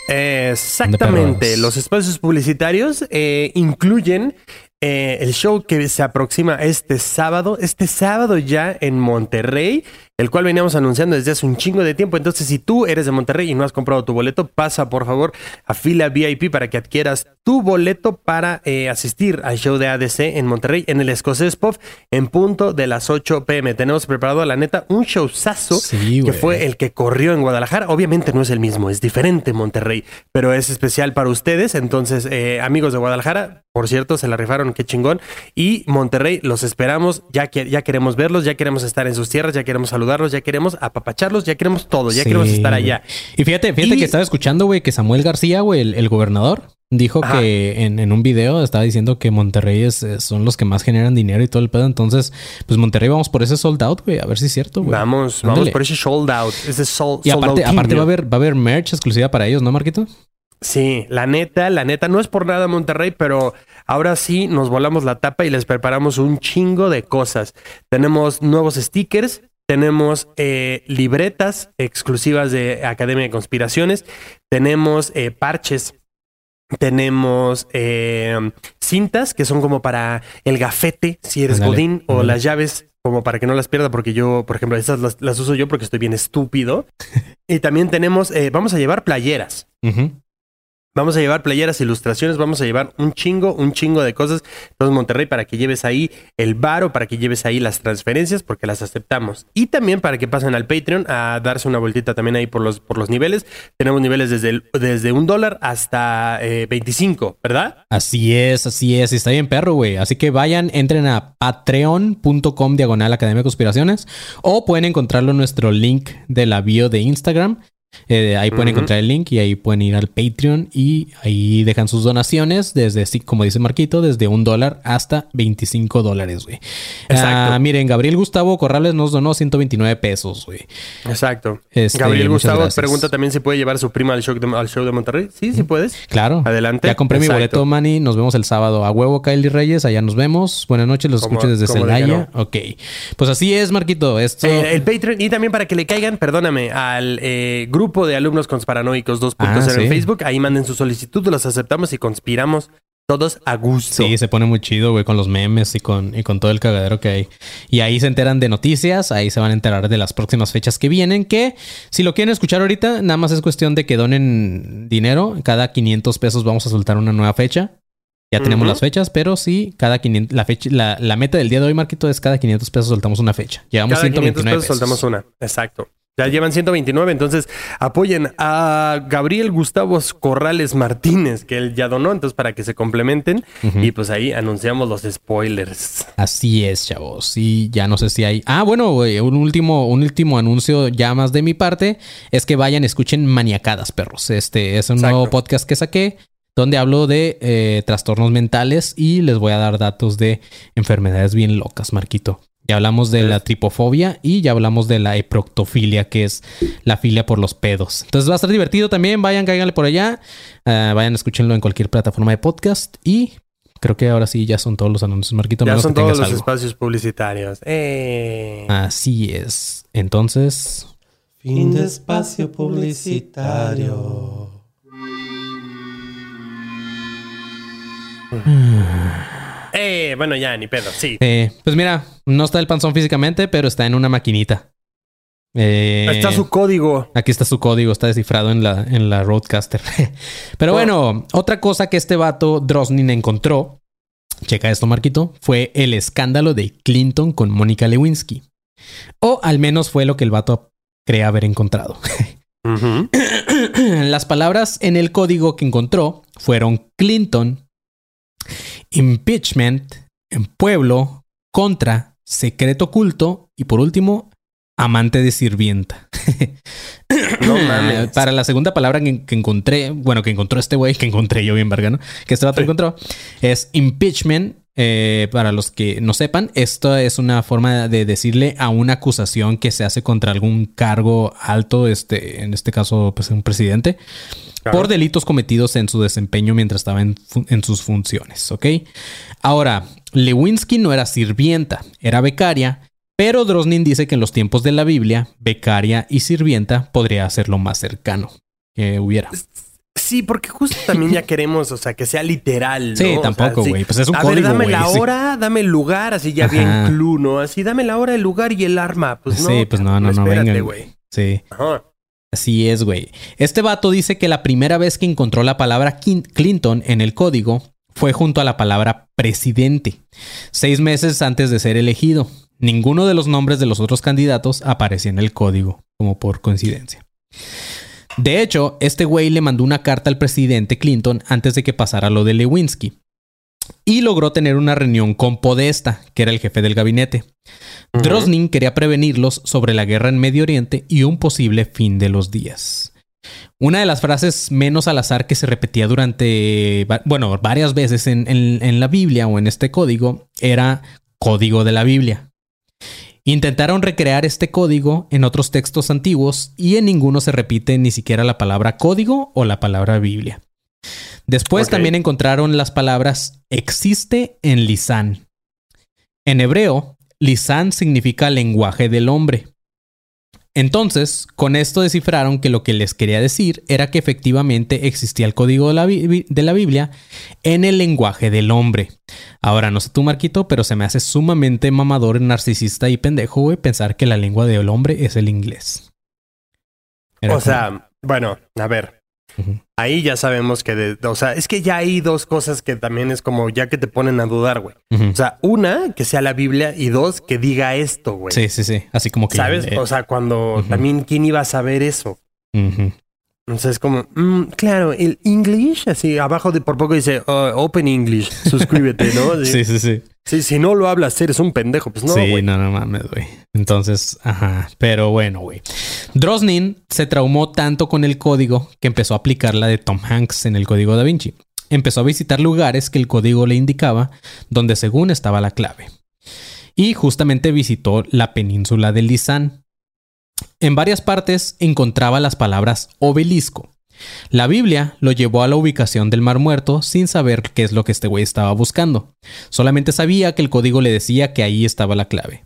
Exactamente. Los espacios publicitarios eh, incluyen eh, el show que se aproxima este sábado, este sábado ya en Monterrey, el cual veníamos anunciando desde hace un chingo de tiempo. Entonces, si tú eres de Monterrey y no has comprado tu boleto, pasa por favor a fila VIP para que adquieras tu boleto para eh, asistir al show de ADC en Monterrey, en el Escocés Pop, en punto de las 8 pm. Tenemos preparado, la neta, un showzazo que fue el que corrió en Guadalajara. Obviamente no es el mismo, es diferente Monterrey, pero es especial para ustedes. Entonces, eh, amigos de Guadalajara, por cierto, se la rifaron, qué chingón. Y Monterrey, los esperamos, ya, que, ya queremos verlos, ya queremos estar en sus tierras, ya queremos saludarlos, ya queremos apapacharlos, ya queremos todo, ya queremos estar allá. Y fíjate, fíjate que estaba escuchando, güey, que Samuel García, güey, el, gobernador, dijo que en, un video estaba diciendo que Monterrey es, son los que más generan dinero y todo el pedo. Entonces, pues Monterrey vamos por ese sold out, güey. A ver si es cierto, güey. Vamos, vamos por ese sold out. Ese sold, y aparte, aparte va a haber, va a haber merch exclusiva para ellos, ¿no, Marquito? Sí, la neta, la neta, no es por nada Monterrey, pero ahora sí nos volamos la tapa y les preparamos un chingo de cosas. Tenemos nuevos stickers, tenemos eh, libretas exclusivas de Academia de Conspiraciones, tenemos eh, parches, tenemos eh, cintas que son como para el gafete, si eres godín, o las llaves como para que no las pierda, porque yo, por ejemplo, esas las, uso yo porque estoy bien estúpido. y también tenemos, vamos a llevar playeras. Vamos a llevar playeras, ilustraciones, vamos a llevar un chingo, un chingo de cosas. Entonces, Monterrey, para que lleves ahí el varo, para que lleves ahí las transferencias, porque las aceptamos. Y también para que pasen al Patreon a darse una vueltita también ahí por los, por los niveles. Tenemos niveles desde, desde un dólar hasta 25, eh, ¿verdad? Así es, así es. Está bien perro, güey. Así que vayan, entren a patreon.com diagonal Academia de Conspiraciones o pueden encontrarlo en nuestro link de la bio de Instagram. Eh, ahí pueden encontrar el link y ahí pueden ir al Patreon y ahí dejan sus donaciones desde, como dice Marquito, desde un dólar hasta 25 dólares, güey. Exacto. Ah, miren, Gabriel Gustavo Corrales nos donó 129 pesos, güey. Exacto. Este, Gabriel Gustavo pregunta también si puede llevar a su prima al show, de, al show de Monterrey. Sí, sí puedes. Claro. Adelante. Ya compré mi boleto, Manny. Nos vemos el sábado. A huevo, Kylie Reyes. Allá nos vemos. Buenas noches. Los escucho desde Celaya. Ok. Pues así es, Marquito. Esto... Eh, el Patreon y también para que le caigan, perdóname, al eh, grupo grupo de alumnos conspiranoicos 2.0 ah, en Facebook. Ahí manden su solicitud, los aceptamos y conspiramos todos a gusto. Sí, se pone muy chido, güey, con los memes y con, y con todo el cagadero que hay. Y ahí se enteran de noticias, ahí se van a enterar de las próximas fechas que vienen, que si lo quieren escuchar ahorita, nada más es cuestión de que donen dinero. Cada 500 pesos vamos a soltar una nueva fecha. Ya tenemos las fechas, pero sí, cada 500, la fecha, la, meta del día de hoy, Marquito, es cada 500 pesos soltamos una fecha. Llevamos cada 129 pesos, soltamos una. Exacto. Ya llevan 129, entonces apoyen a Gabriel Gustavo Corrales Martínez, que él ya donó, entonces para que se complementen. Y pues ahí anunciamos los spoilers. Así es, chavos. Y ya no sé si hay. Ah, bueno, un último, un último anuncio ya más de mi parte es que vayan, escuchen Maniacadas, perros. Este es un nuevo podcast que saqué donde hablo de eh, trastornos mentales y les voy a dar datos de enfermedades bien locas, Marquito. Ya hablamos de la tripofobia y ya hablamos de la eproctofilia, que es la filia por los pedos. Entonces va a estar divertido también. Vayan, cáiganle por allá. Uh, vayan, escúchenlo en cualquier plataforma de podcast. Y creo que ahora sí ya son todos los anuncios, Marquito. Ya son todos los espacios publicitarios. Eh. Así es. Entonces. Fin de espacio publicitario. Eh, bueno, ya, ni pedo, sí. Eh, pues mira, no está el panzón físicamente, pero está en una maquinita. Eh, está su código. Aquí está su código, está descifrado en la, en la Roadcaster. pero bueno, otra cosa que este vato Drosnin encontró checa esto, Marquito, fue el escándalo de Clinton con Mónica Lewinsky. O al menos fue lo que el vato cree haber encontrado. Las palabras en el código que encontró fueron Clinton, impeachment, en pueblo, contra, secreto oculto y por último, amante de sirvienta. No mames. Para la segunda palabra que, que encontré, bueno, que encontró este güey, que encontré yo bien, verga, ¿no? Que este vato Sí. encontró, es impeachment. Eh, para los que no sepan, esto es una forma de decirle a una acusación que se hace contra algún cargo alto, este, en este caso, pues un presidente, Claro. por delitos cometidos en su desempeño mientras estaba en, en sus funciones, ¿ok? Ahora, Lewinsky no era sirvienta, era becaria, pero Drosnin dice que en los tiempos de la Biblia, becaria y sirvienta podría ser lo más cercano que hubiera. Sí, porque justo también ya queremos, o sea, que sea literal. ¿no? Sí, O sea, tampoco, sí. güey. Pues es un a código, ver, dame la sí. hora, dame el lugar, así ya Ajá. bien clue, ¿no? Así, dame la hora, el lugar y el arma. Pues no. sí, pues no, no, no, espérate, vengan, güey. Sí. Ajá. Así es, güey. Este vato dice que la primera vez que encontró la palabra Clinton en el código fue junto a la palabra presidente, seis meses antes de ser elegido. Ninguno de los nombres de los otros candidatos aparecía en el código, como por coincidencia. De hecho, este güey le mandó una carta al presidente Clinton antes de que pasara lo de Lewinsky. Y logró tener una reunión con Podesta, que era el jefe del gabinete. Drosnin quería prevenirlos sobre la guerra en Medio Oriente y un posible fin de los días. Una de las frases menos al azar que se repetía durante, bueno, varias veces en, en- en la Biblia o en este código era código de la Biblia. Intentaron recrear este código en otros textos antiguos y en ninguno se repite ni siquiera la palabra código o la palabra Biblia. Después también encontraron las palabras existe en Lisán. En hebreo, Lisán significa lenguaje del hombre. Entonces, con esto descifraron que lo que les quería decir era que efectivamente existía el código de la, de la Biblia en el lenguaje del hombre. Ahora, no sé tú, Marquito, pero se me hace sumamente mamador, narcisista y pendejo, güey, pensar que la lengua del hombre es el inglés. Era O como- sea, bueno, a ver. Ahí ya sabemos que, de- o sea, es que ya hay dos cosas que también es como ya que te ponen a dudar, güey. O sea, una, que sea la Biblia y dos, que diga esto, güey. sí, sí, sí. Así como que. ¿Sabes? eh, O sea, cuando también, ¿quién iba a saber eso? Entonces es como, mm, claro, el English, así abajo de por poco dice, "Oh, Open English, suscríbete, ¿no? Sí, sí, sí. Sí, si no lo hablas, eres un pendejo. Pues no, sí, no, no mames, güey. Entonces, ajá. Pero bueno, güey. Drosnin se traumó tanto con el código que empezó a aplicar la de Tom Hanks en el código da Vinci. Empezó a visitar lugares que el código le indicaba donde según estaba la clave. Y justamente visitó la península de Lisán. En varias partes encontraba las palabras obelisco. La Biblia lo llevó a la ubicación del Mar Muerto sin saber qué es lo que este güey estaba buscando. Solamente sabía que el código le decía que ahí estaba la clave.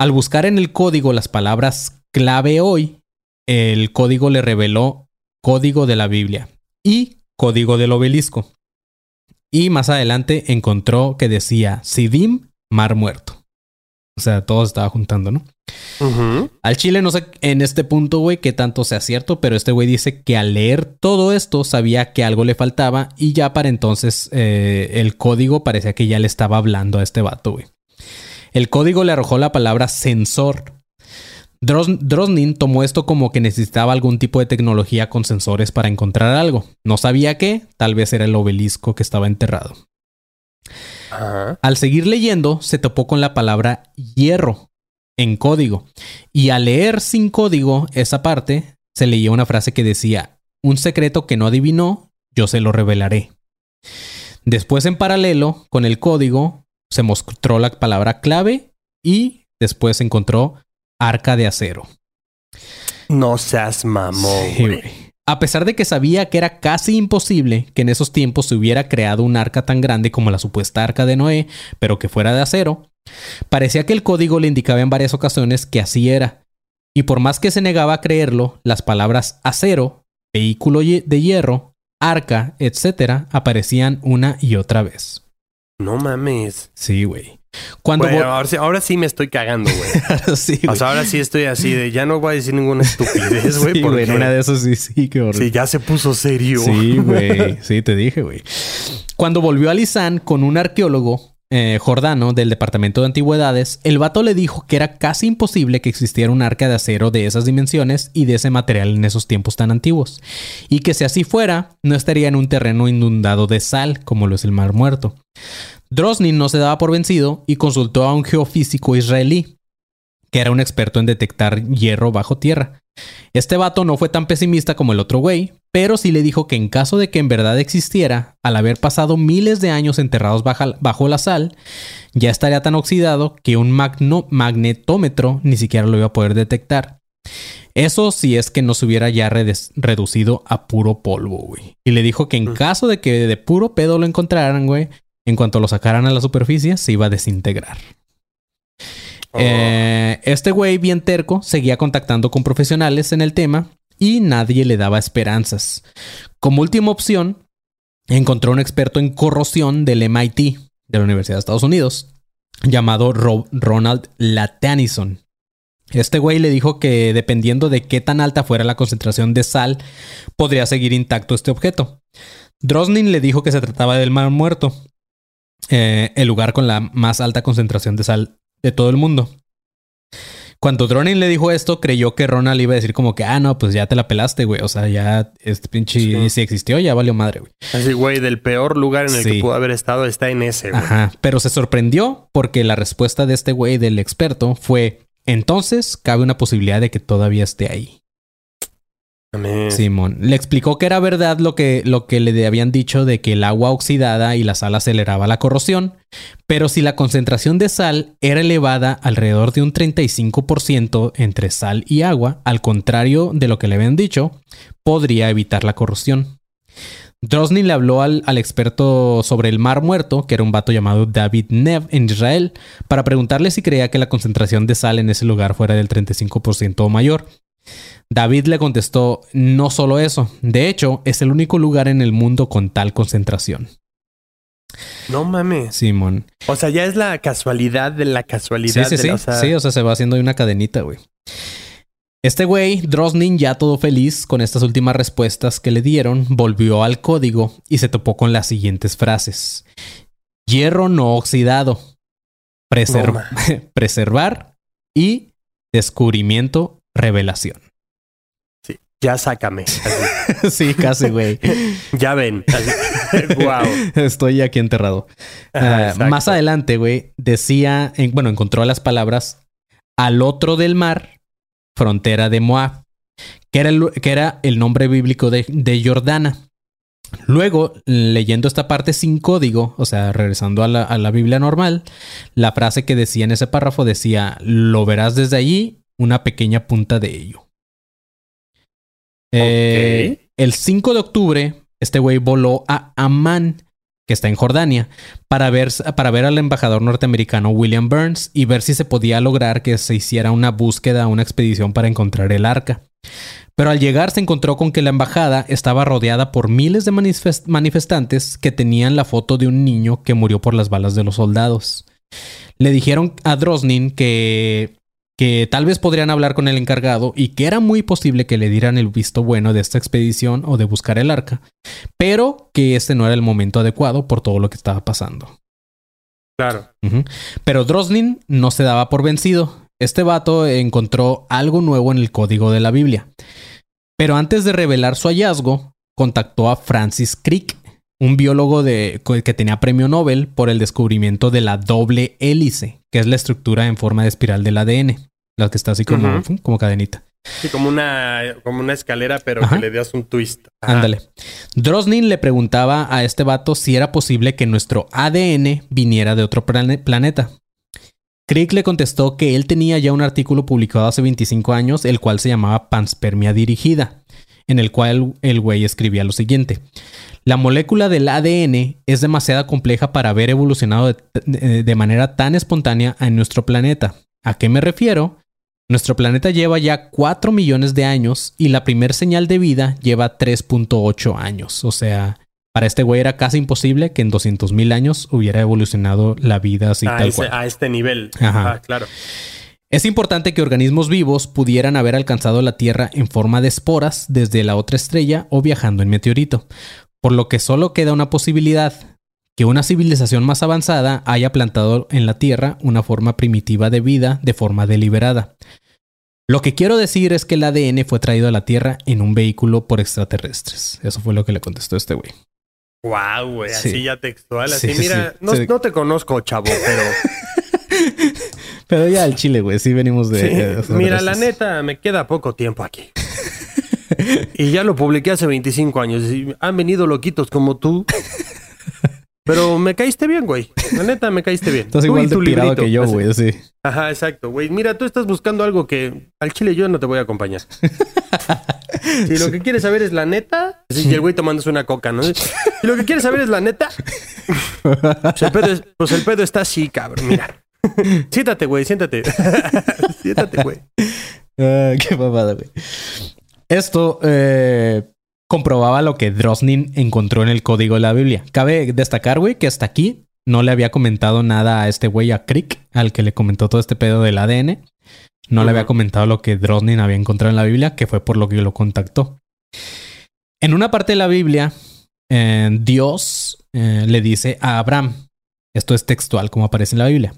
Al buscar en el código las palabras clave hoy, el código le reveló código de la Biblia y código del obelisco. Y más adelante encontró que decía Sidim, Mar Muerto. O sea, todo se estaba juntando, ¿no? Al chile no sé en este punto, güey, qué tanto sea cierto, pero este güey dice que al leer todo esto sabía que algo le faltaba y ya para entonces eh, el código parecía que ya le estaba hablando a este vato, güey. El código le arrojó la palabra sensor. Dros- Drosnin tomó esto como que necesitaba algún tipo de tecnología con sensores para encontrar algo. No sabía qué, tal vez era el obelisco que estaba enterrado. Ajá. Al seguir leyendo, se topó con la palabra hierro en código. Y al leer sin código esa parte, se leía una frase que decía, un secreto que no adivinó, yo se lo revelaré. Después, en paralelo con el código, se mostró la palabra clave y después se encontró arca de acero. No seas mamón, Sí, güey. A pesar de que sabía que era casi imposible que en esos tiempos se hubiera creado un arca tan grande como la supuesta arca de Noé, pero que fuera de acero, parecía que el código le indicaba en varias ocasiones que así era. Y por más que se negaba a creerlo, las palabras acero, vehículo de hierro, arca, etc., aparecían una y otra vez. No mames. Sí, güey. Cuando ahora, sí, ahora sí me estoy cagando, güey. sí, O sea, ahora sí estoy así de ya no voy a decir ninguna estupidez, güey. Sí, porque una de esas sí, sí, qué horrible. sí, ya se puso serio. Sí, güey. Sí, te dije, güey. Cuando volvió a Lizán con un arqueólogo, eh, Jordano, del Departamento de Antigüedades, el vato le dijo que era casi imposible que existiera un arca de acero de esas dimensiones y de ese material en esos tiempos tan antiguos. Y que si así fuera, no estaría en un terreno inundado de sal, como lo es el Mar Muerto. Drosnin no se daba por vencido y consultó a un geofísico israelí, que era un experto en detectar hierro bajo tierra. Este vato no fue tan pesimista como el otro güey, pero sí le dijo que en caso de que en verdad existiera, al haber pasado miles de años enterrados baja- bajo la sal, ya estaría tan oxidado que un magno- magnetómetro ni siquiera lo iba a poder detectar. Eso si es que no se hubiera ya redes- reducido a puro polvo, güey. Y le dijo que en caso de que de puro pedo lo encontraran, güey, en cuanto lo sacaran a la superficie, se iba a desintegrar. Eh, este güey bien terco seguía contactando con profesionales en el tema y nadie le daba esperanzas. Como última opción, encontró un experto en corrosión del MIT, de la Universidad de Estados Unidos, llamado Ro- Ronald Latanison. Este güey le dijo que dependiendo de qué tan alta fuera la concentración de sal, podría seguir intacto este objeto. Drosnin le dijo que se trataba del Mar Muerto, eh, el lugar con la más alta concentración de sal de todo el mundo. Cuando Dronin le dijo esto, creyó que Ronald iba a decir como que, ah, no, pues ya te la pelaste, güey. O sea, ya este pinche, Sí. si existió, ya valió madre, güey. Así, güey, del peor lugar en el Sí. que pudo haber estado está en ese, güey. Ajá. Pero se sorprendió porque la respuesta de este güey, del experto, fue, entonces cabe una posibilidad de que todavía esté ahí. Simón le explicó que era verdad lo que, lo que le habían dicho de que el agua oxidada y la sal aceleraba la corrosión, pero si la concentración de sal era elevada alrededor de un 35% entre sal y agua, al contrario de lo que le habían dicho, podría evitar la corrosión. Drosnin le habló al, al experto sobre el mar muerto, que era un vato llamado David Nev en Israel, para preguntarle si creía que la concentración de sal en ese lugar fuera del 35% o mayor. David le contestó, no solo eso, de hecho es el único lugar en el mundo con tal concentración. No mames. Simón. O sea, ya es la casualidad de la Sí, casualidad. sí, de sí. la- o sea, Sí, o sea, se va haciendo una cadenita, güey. Este güey, Drosnin, ya todo feliz con estas últimas respuestas que le dieron, volvió al código y se topó con las siguientes frases. Hierro no oxidado. No, preservar y descubrimiento, revelación. sí, ya sácame. Así. sí, casi, güey. ya ven. wow. Estoy aquí enterrado. Ah, más adelante, güey, decía, en- bueno, encontró las palabras al otro del mar, frontera de Moab, que era el, que era el nombre bíblico de, de Jordana. Luego, leyendo esta parte sin código, o sea, regresando a la, a la Biblia normal, la frase que decía en ese párrafo decía, lo verás desde allí, una pequeña punta de ello. Eh, el 5 de octubre, este güey voló a Amán, que está en Jordania, para ver, para ver al embajador norteamericano William Burns y ver si se podía lograr que se hiciera una búsqueda, una expedición para encontrar el arca. Pero al llegar se encontró con que la embajada estaba rodeada por miles de manifest- manifestantes que tenían la foto de un niño que murió por las balas de los soldados. Le dijeron a Drosnin que, que tal vez podrían hablar con el encargado y que era muy posible que le dieran el visto bueno de esta expedición o de buscar el arca, pero que este no era el momento adecuado por todo lo que estaba pasando. Claro. Pero Drosnin no se daba por vencido. Este vato encontró algo nuevo en el código de la Biblia. Pero antes de revelar su hallazgo, contactó a Francis Crick, un biólogo de, que tenía premio Nobel por el descubrimiento de la doble hélice, que es la estructura en forma de espiral del ADN, la que está así como, como cadenita. Sí, como una, como una escalera, pero Ajá. que le das un twist. Ajá. Ándale. Drosnin le preguntaba a este vato si era posible que nuestro ADN viniera de otro plane- planeta. Crick le contestó que él tenía ya un artículo publicado hace 25 años, el cual se llamaba Panspermia dirigida, en el cual el güey escribía lo siguiente. La molécula del ADN es demasiado compleja para haber evolucionado de, manera tan espontánea en nuestro planeta. ¿A qué me refiero? Nuestro planeta lleva ya 4 millones de años y la primer señal de vida lleva 3.8 años. O sea, Para este güey era casi imposible que en 200 mil años hubiera evolucionado la vida así a, tal ese- cual. a este nivel. Ajá. Ah, claro. Es importante que organismos vivos pudieran haber alcanzado la Tierra en forma de esporas desde la otra estrella o viajando en meteorito, por lo que solo queda una posibilidad, que una civilización más avanzada haya plantado en la Tierra una forma primitiva de vida de forma deliberada. Lo que quiero decir es que el ADN fue traído a la Tierra en un vehículo por extraterrestres. Eso fue lo que le contestó este güey. Wow, güey, así Sí. ya textual. Así, Sí, mira, sí, no, te conozco, chavo, pero Pero ya al Chile, güey, sí venimos de... de mira, la neta, me queda poco tiempo aquí. y ya lo publiqué hace 25 años. Y han venido loquitos como tú. Pero me caíste bien, güey. La neta, me caíste bien. Estás igual de tu pirado librito. que yo, Así. güey, sí. Ajá, exacto, güey. Mira, tú estás buscando algo que al chile yo no te voy a acompañar. Si lo que quieres saber es la neta, sí, y el güey tomándose una coca, ¿no? Si lo que quieres saber es la neta, pues el pedo, es- pues el pedo está así, cabrón, mira. Siéntate, güey, siéntate. siéntate, güey. Ah, qué babada, güey. Esto eh, comprobaba lo que Drosnin encontró en el código de la Biblia. Cabe destacar, güey, que hasta aquí no le había comentado nada a este güey, a Crick, al que le comentó todo este pedo del ADN. No le había comentado lo que Drosnin había encontrado en la Biblia, que fue por lo que lo contactó. En una parte de la Biblia, eh, Dios eh, le dice a Abraham, esto es textual como aparece en la Biblia,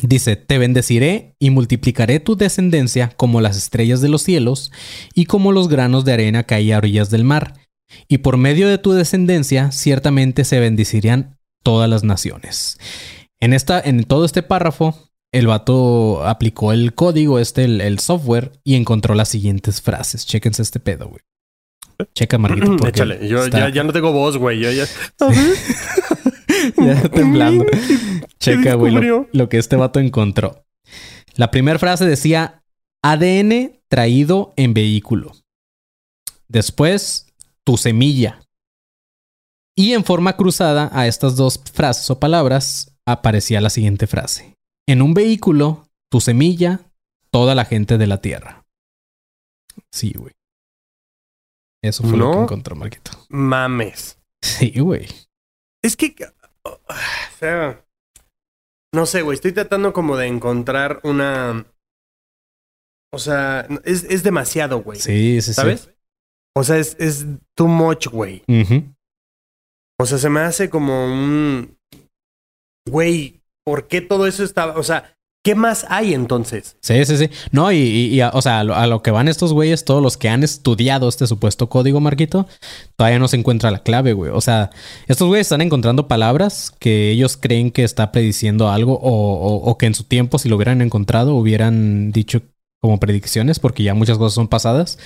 Dice, te bendeciré y multiplicaré tu descendencia como las estrellas de los cielos y como los granos de arena que hay a orillas del mar. Y por medio de tu descendencia ciertamente se bendecirán todas las naciones. En, esta, en todo este párrafo, el vato aplicó el código, este, el, el software, y encontró las siguientes frases. Chéquense este pedo, güey. Checa, Marquito. Échale, yo está- ya, ya no tengo voz, güey. Yo ya... ya temblando. Checa, güey, lo, que este vato encontró. La primera frase decía ADN traído en vehículo. Después, tu semilla. Y en forma cruzada a estas dos frases o palabras aparecía la siguiente frase. En un vehículo, tu semilla, toda la gente de la tierra. Sí, güey. Eso fue lo que encontró Marquito. Mames. Sí, güey. Es que, o sea, no sé, güey, estoy tratando como de encontrar una... O sea, es, es demasiado, güey. Sí, sí, sí. ¿Sabes? O sea, es, es too much, güey. O sea, se me hace como un... Güey, ¿por qué todo eso estaba? O sea, ¿qué más hay entonces? Sí, sí, sí. No, y, y- y a- o sea, a lo, a lo que van estos güeyes, todos los que han estudiado este supuesto código, Marquito, todavía no se encuentra la clave, güey. O sea, estos güeyes están encontrando palabras que ellos creen que está prediciendo algo o, o- o que en su tiempo, si lo hubieran encontrado, hubieran dicho como predicciones, porque ya muchas cosas son pasadas.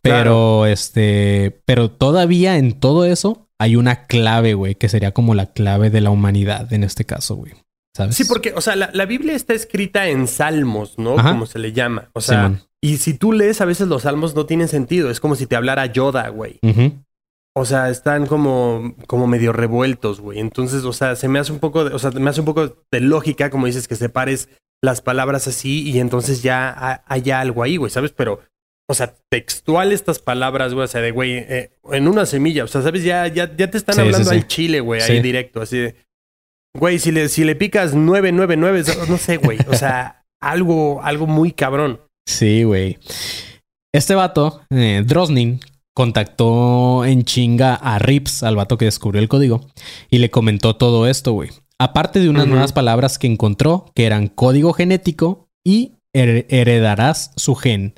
Pero, este, pero todavía en todo eso hay una clave, güey, que sería como la clave de la humanidad en este caso, güey. ¿Sabes? Sí, porque, o sea, la, la Biblia está escrita en salmos, ¿no? Ajá. Como se le llama. O sea, y si tú lees, a veces los salmos no tienen sentido. Es como si te hablara Yoda, güey. O sea, están como, como medio revueltos, güey. Entonces, o sea, se me hace un poco, de, o sea, me hace un poco de lógica, como dices, que separes las palabras así y entonces ya ha- haya algo ahí, güey, ¿sabes? Pero, o sea, textual estas palabras, güey, o sea, de, güey, eh, en una semilla, o sea, ¿sabes? Ya, ya, ya te están Sí, hablando sí, sí. al chile, güey, ahí directo, así de, güey, si le, si le picas 999, no sé, güey, o sea, algo, algo muy cabrón. Sí, güey. Este vato, eh, Drosnin, contactó en chinga a Rips, al vato que descubrió el código, y le comentó todo esto, güey. Aparte de unas nuevas palabras que encontró, que eran código genético y her- heredarás su gen.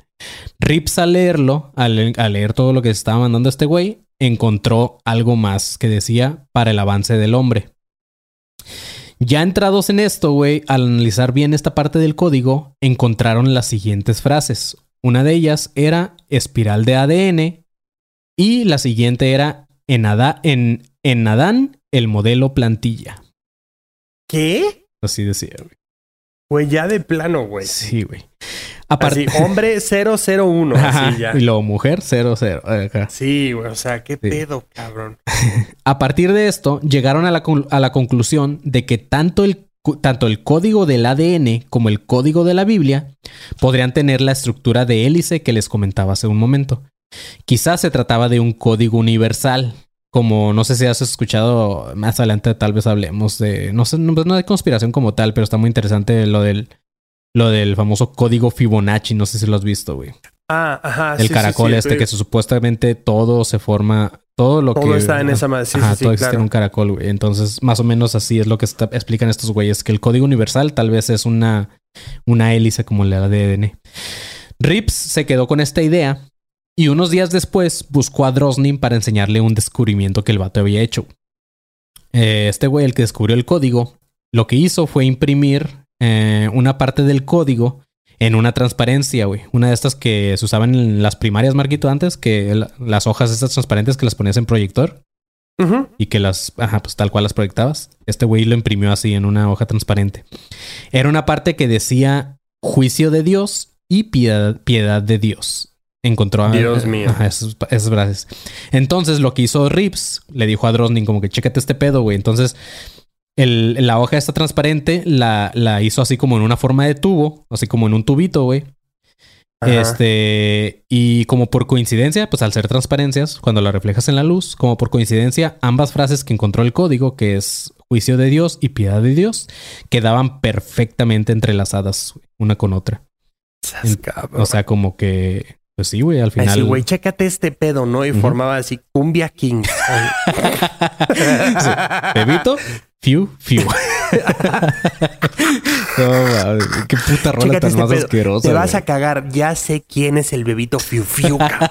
Rips al leerlo, al, le- al leer todo lo que estaba mandando este güey, encontró algo más que decía para el avance del hombre. Ya entrados en esto, güey, al analizar bien esta parte del código, encontraron las siguientes frases. Una de ellas era espiral de ADN y la siguiente era en, en Adán el modelo plantilla. ¿Qué? Así decía, güey. Güey, ya de plano, güey. Sí, güey. Aparte, Así, hombre 001, Ajá, así ya. y luego mujer 00. Ajá. Sí, güey, o sea, qué Sí. pedo, cabrón. A partir de esto, llegaron a la, a la conclusión de que tanto el, tanto el código del ADN como el código de la Biblia podrían tener la estructura de hélice que les comentaba hace un momento. Quizás se trataba de un código universal, como no sé si has escuchado más adelante, tal vez hablemos de, no sé, no, no de conspiración como tal, pero está muy interesante lo del, lo del famoso código Fibonacci. No sé si lo has visto, güey. Ah, ajá. El sí, caracol sí, sí, este que supuestamente todo se forma, todo lo que... Todo está en esa madre. Sí, Ajá, sí, todo existe en un caracol, güey. Entonces, más o menos así es lo que está- explican estos güeyes, que el código universal tal vez es una, una hélice como la de ADN. Rips se quedó con esta idea y unos días después buscó a Drosnin para enseñarle un descubrimiento que el vato había hecho. Eh, este güey, el que descubrió el código, lo que hizo fue imprimir eh, una parte del código en una transparencia, güey. Una de estas que se usaban en las primarias, Marquito, antes, que las hojas estas transparentes que las ponías en proyector y que las, ajá, pues tal cual las proyectabas. Este güey lo imprimió así en una hoja transparente. Era una parte que decía juicio de Dios y piedad, piedad de Dios. Encontró a Dios mío. Ajá, esas, esas frases. Entonces lo que hizo Rips le dijo a Drosnin como que chécate este pedo, güey. Entonces el- la hoja esta transparente la, la hizo así como en una forma de tubo, así como en un tubito, güey. Este, y como por coincidencia, pues al ser transparencias, cuando la reflejas en la luz, como por coincidencia, ambas frases que encontró el código, que es juicio de Dios y piedad de Dios, quedaban perfectamente entrelazadas una con otra. Sas. O sea, como que, pues sí, güey, al final. Así, güey, chécate este pedo, ¿no? Y formaba así Cumbia King. Sí. Bebito, fiu, fiu. no, mames, qué puta rola Chécate tan este más pedo. asquerosa. Te vas güey. a cagar. Ya sé quién es el bebito Fiu Fiu, cabrón.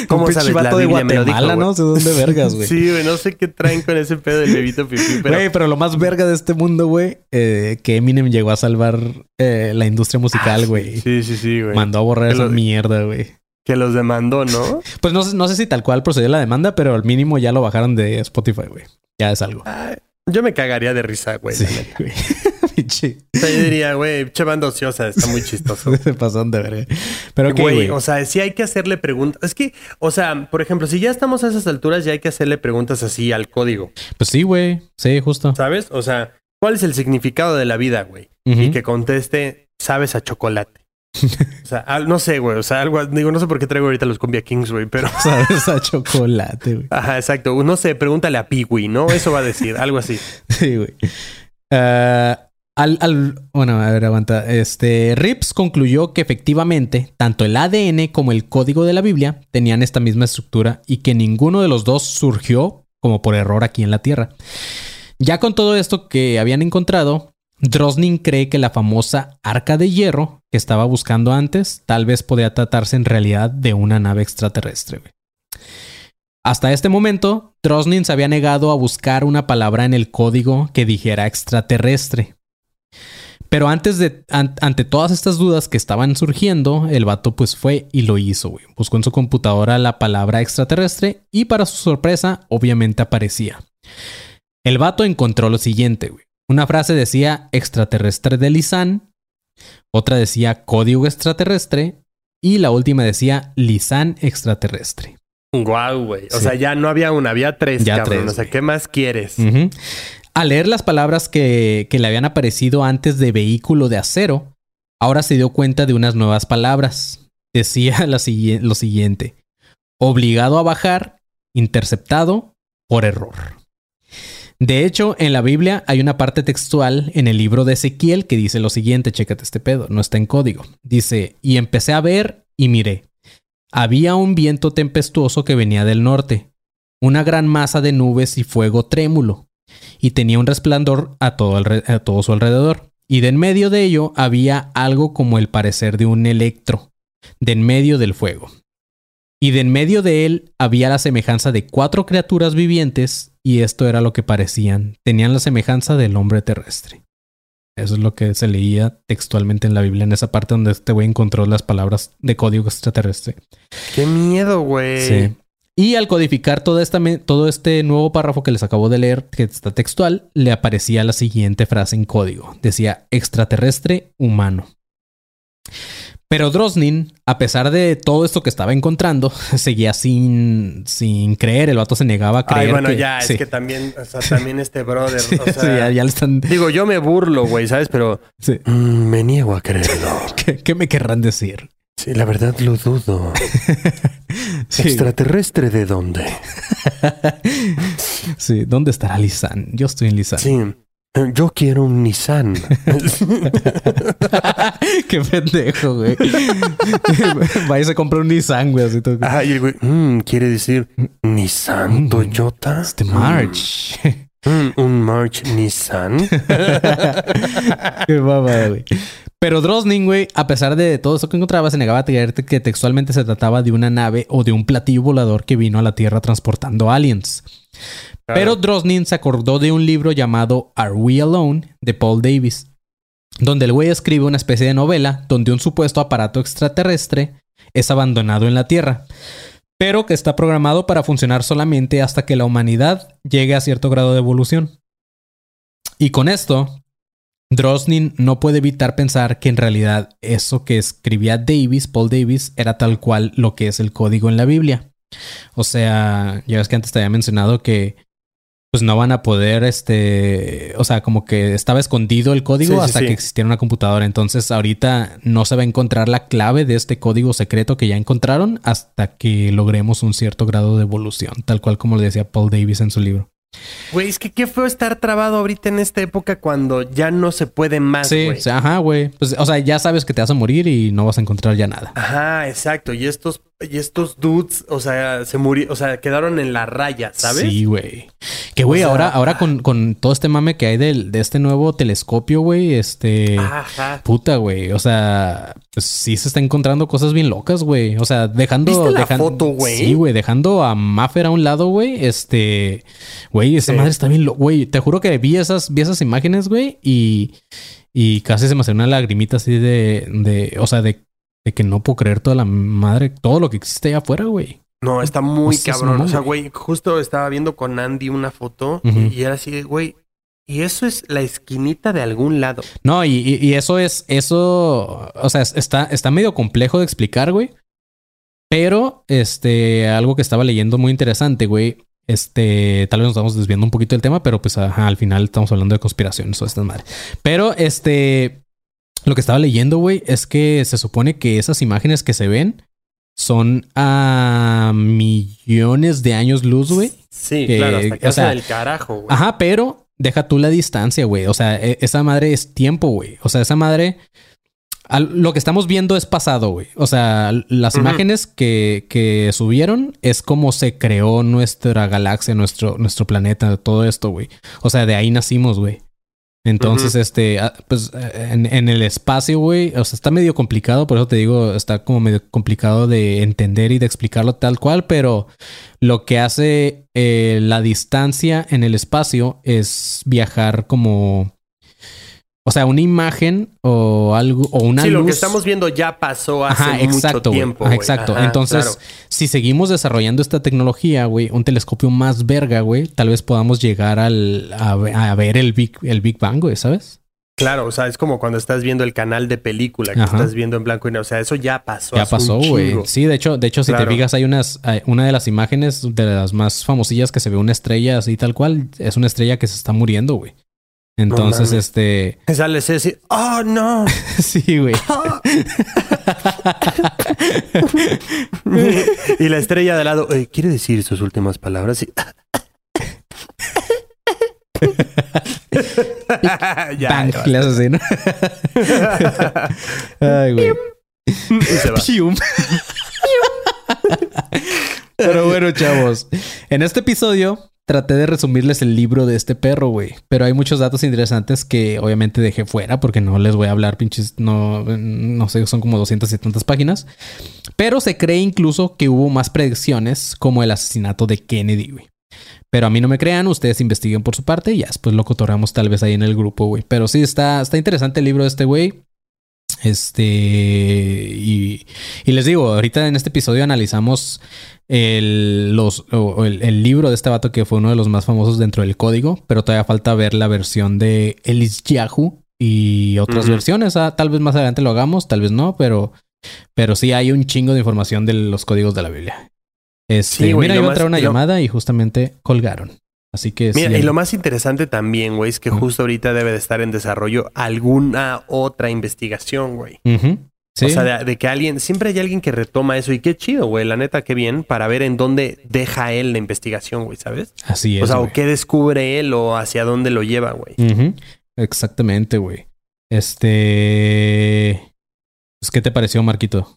Un ¿Cómo pinche sabes? La de Biblia me lo dijo, Guatemala, güey. ¿no? sé dónde vergas, güey. Sí, güey, no sé qué traen con ese pedo del bebito Fiu Fiu, pero... Güey, pero lo más verga de este mundo, güey, eh, que Eminem llegó a salvar eh, la industria musical, güey. Ah, Sí, sí, sí, güey. Mandó a borrar Que esa lo- mierda, güey. Que los demandó, ¿no? Pues no, sé- no sé si tal cual procedió la demanda, pero al mínimo ya lo bajaron de Spotify, güey. Ya es algo. Yo me cagaría de risa, güey. sí, güey. O sea, yo diría, güey, che banda ociosa, está muy chistoso. Se pasaron de verga. Pero qué, Güey, o sea, sí hay que hacerle preguntas. Es que, o sea, por ejemplo, si ya estamos a esas alturas, ya hay que hacerle preguntas así al código, Pues sí, güey. Sí, justo. ¿sabes? O sea, ¿cuál es el significado de la vida, güey? Y que conteste, sabes a chocolate. O sea, al- no sé, güey. O sea, algo, digo, no sé por qué traigo ahorita los Cumbia Kings, güey, pero. Sabes a chocolate, güey. Ajá, exacto. No sé, pregúntale a Piwi, ¿no? Eso va a decir, algo así. Sí, güey. Ah, al, al- bueno, a ver, aguanta. Este, Rips concluyó que efectivamente tanto el ADN como el código de la Biblia tenían esta misma estructura y que ninguno de los dos surgió como por error aquí en la Tierra. Ya con todo esto que habían encontrado, Drosnin cree que la famosa arca de hierro que estaba buscando antes tal vez podía tratarse en realidad de una nave extraterrestre. Hasta este momento, Drosnin se había negado a buscar una palabra en el código que dijera extraterrestre. Pero antes de, an- ante todas estas dudas que estaban surgiendo, el vato pues fue y lo hizo. Buscó en su computadora la palabra extraterrestre y para su sorpresa, obviamente aparecía. El vato encontró lo siguiente, güey. Una frase decía extraterrestre de Lisan, otra decía código extraterrestre y la última decía Lisan extraterrestre. Guau, güey. O Sí. sea, ya no había una, había tres, Ya cabrón. tres, o sea. ¿qué más quieres? Al leer las palabras que, que le habían aparecido antes de vehículo de acero, ahora se dio cuenta de unas nuevas palabras. Decía la lo siguiente: obligado a bajar, interceptado por error. De hecho, en la Biblia hay una parte textual en el libro de Ezequiel que dice lo siguiente, chécate este pedo, no está en código. Dice, y empecé a ver y miré. Había un viento tempestuoso que venía del norte, una gran masa de nubes y fuego trémulo, y tenía un resplandor a todo, a todo su alrededor. Y de en medio de ello había algo como el parecer de un electro, de en medio del fuego. Y de en medio de él había la semejanza de cuatro criaturas vivientes, y esto era lo que parecían. Tenían la semejanza del hombre terrestre. Eso es lo que se leía textualmente en la Biblia, en esa parte donde este güey encontró las palabras de código extraterrestre. Qué miedo, güey. Sí. Y al codificar esta me- todo este nuevo párrafo que les acabo de leer, que está textual, le aparecía la siguiente frase en código. Decía extraterrestre humano. Pero Drosnin, a pesar de todo esto que estaba encontrando, seguía sin, sin creer. El vato se negaba a creer. Ay, bueno, que- ya, sí. es que también, o sea, también este brother, Sí, o sea, sí, ya, ya le están. digo, yo me burlo, güey, ¿sabes? Pero mm, me niego a creerlo. ¿Qué, qué me querrán decir? Sí, la verdad lo dudo. Sí, ¿Extraterrestre de dónde? sí. ¿Dónde estará Lisan? Yo estoy en Lisan. Sí. Yo quiero un Nissan. Qué pendejo, güey. Va y se compra un Nissan, güey. Así todo. Ah, y el güey, mm, quiere decir Nissan Toyota. Este March. Mm, un March Nissan. Qué babada, güey. Pero Drosnin, güey, a pesar de todo eso que encontraba, se negaba a creer que textualmente se trataba de una nave o de un platillo volador que vino a la Tierra transportando aliens. Pero Drosnin se acordó de un libro llamado Are We Alone? de Paul Davis, donde el güey escribe una especie de novela donde un supuesto aparato extraterrestre es abandonado en la Tierra, pero que está programado para funcionar solamente hasta que la humanidad llegue a cierto grado de evolución. Y con esto, Drosnin no puede evitar pensar que en realidad eso que escribía Davis, Paul Davis, era tal cual lo que es el código en la Biblia. O sea, ya ves que antes te había mencionado que pues no van a poder, este, o sea, como que estaba escondido el código Sí, sí, hasta sí. que existiera una computadora. Entonces ahorita no se va a encontrar la clave de este código secreto que ya encontraron hasta que logremos un cierto grado de evolución, tal cual como le decía Paul Davis en su libro. Güey, es que qué feo estar trabado ahorita en esta época cuando ya no se puede más, Sí, güey. o sea, ajá, güey. Pues, o sea, ya sabes que te vas a morir y no vas a encontrar ya nada. Ajá, exacto. Y estos, y estos dudes, o sea, se murieron, o sea, quedaron en la raya, ¿sabes? Sí, güey. Que, güey, O sea, ahora, ahora con, con todo este mame que hay del- de, este nuevo telescopio, güey, este... Ajá. Puta, güey. O sea, pues sí se está encontrando cosas bien locas, güey. O sea, dejando... ¿Viste la dejan- foto, güey? Sí, güey. Dejando a Maffer a un lado, güey. Este... Güey, esa Sí. madre está bien loca, güey. Te juro que vi esas, vi esas imágenes, güey. Y... Y casi se me salió una lagrimita así de... de o sea, de, de que no puedo creer toda la madre... Todo lo que existe allá afuera, güey. No, está muy O sea, es cabrón. O sea, güey. güey, justo estaba viendo con Andy una foto y era así, de, güey, y eso es la esquinita de algún lado. No, y, y- y eso es, eso, o sea, es- está, está medio complejo de explicar, güey. Pero, este, algo que estaba leyendo muy interesante, güey. Este, tal vez nos estamos desviando un poquito del tema, pero pues ajá, al final estamos hablando de conspiraciones o estas madres. Pero, este, lo que estaba leyendo, güey, es que se supone que esas imágenes que se ven son a millones de años luz, güey. Sí, Que, claro, hasta que o sea, el carajo, güey. Ajá, pero deja tú la distancia, güey. O sea, e- esa madre es tiempo, güey. O sea, esa madre. Al- lo que estamos viendo es pasado, güey. O sea, las imágenes que, que subieron es como se creó nuestra galaxia, nuestro, nuestro planeta, todo esto, güey. O sea, de ahí nacimos, güey. Entonces, este, ah, pues en, en el espacio, güey, o sea, está medio complicado, por eso te digo, está como medio complicado de entender y de explicarlo tal cual, pero lo que hace eh, la distancia en el espacio es viajar como, o sea, una imagen o algo, o una sí, lo que luz. estamos viendo ya pasó hace Ajá, mucho exacto, tiempo. Ajá, exacto. Ajá, Entonces, claro. si seguimos desarrollando esta tecnología, güey, un telescopio más verga, güey, tal vez podamos llegar al, a, a ver el Big, el Big Bang, güey, ¿sabes? Claro, o sea, es como cuando estás viendo el canal de película que Ajá. estás viendo en blanco y negro. O sea, eso ya pasó. Ya pasó, güey. Sí, de hecho, de hecho, si Claro. te fijas, hay unas, hay una de las imágenes de las más famosillas que se ve una estrella así tal cual. Es una estrella que se está muriendo, güey. Entonces, este, sale Ceci. ¡Oh, no! sí, güey. y la estrella de lado. eh, ¿Quiere decir sus últimas palabras? Sí. ya, Bang, le haces así, ¿no? Ay, güey. Y se va. Pium. Pero bueno, chavos. En este episodio traté de resumirles el libro de este perro, güey. Pero hay muchos datos interesantes que obviamente dejé fuera porque no les voy a hablar, pinches. No, no sé, son como 270 páginas. Pero se cree incluso que hubo más predicciones como el asesinato de Kennedy, güey. Pero a mí no me crean, ustedes investiguen por su parte y ya después lo cotorramos tal vez ahí en el grupo, güey. Pero sí, está, está interesante el libro de este güey. Este, y, y les digo, ahorita en este episodio analizamos el, los, o- el, el libro de este vato que fue uno de los más famosos dentro del código, pero todavía falta ver la versión de Elis Yahoo y otras versiones. Ah, tal vez más adelante lo hagamos, tal vez no, pero, pero sí hay un chingo de información de los códigos de la Biblia. Este, Sí, güey, mira, iba a entrar una lo- llamada y justamente colgaron. Así que Mira, sí, y lo más interesante también, güey, es que justo ahorita debe de estar en desarrollo alguna otra investigación, güey. Sí. O sea, de, de que alguien, siempre hay alguien que retoma eso y qué chido, güey. La neta, qué bien para ver en dónde deja él la investigación, güey, ¿sabes? Así es. o sea, güey. o qué descubre él o hacia dónde lo lleva, güey. Exactamente, güey. Este. Pues, ¿qué te pareció, Marquito?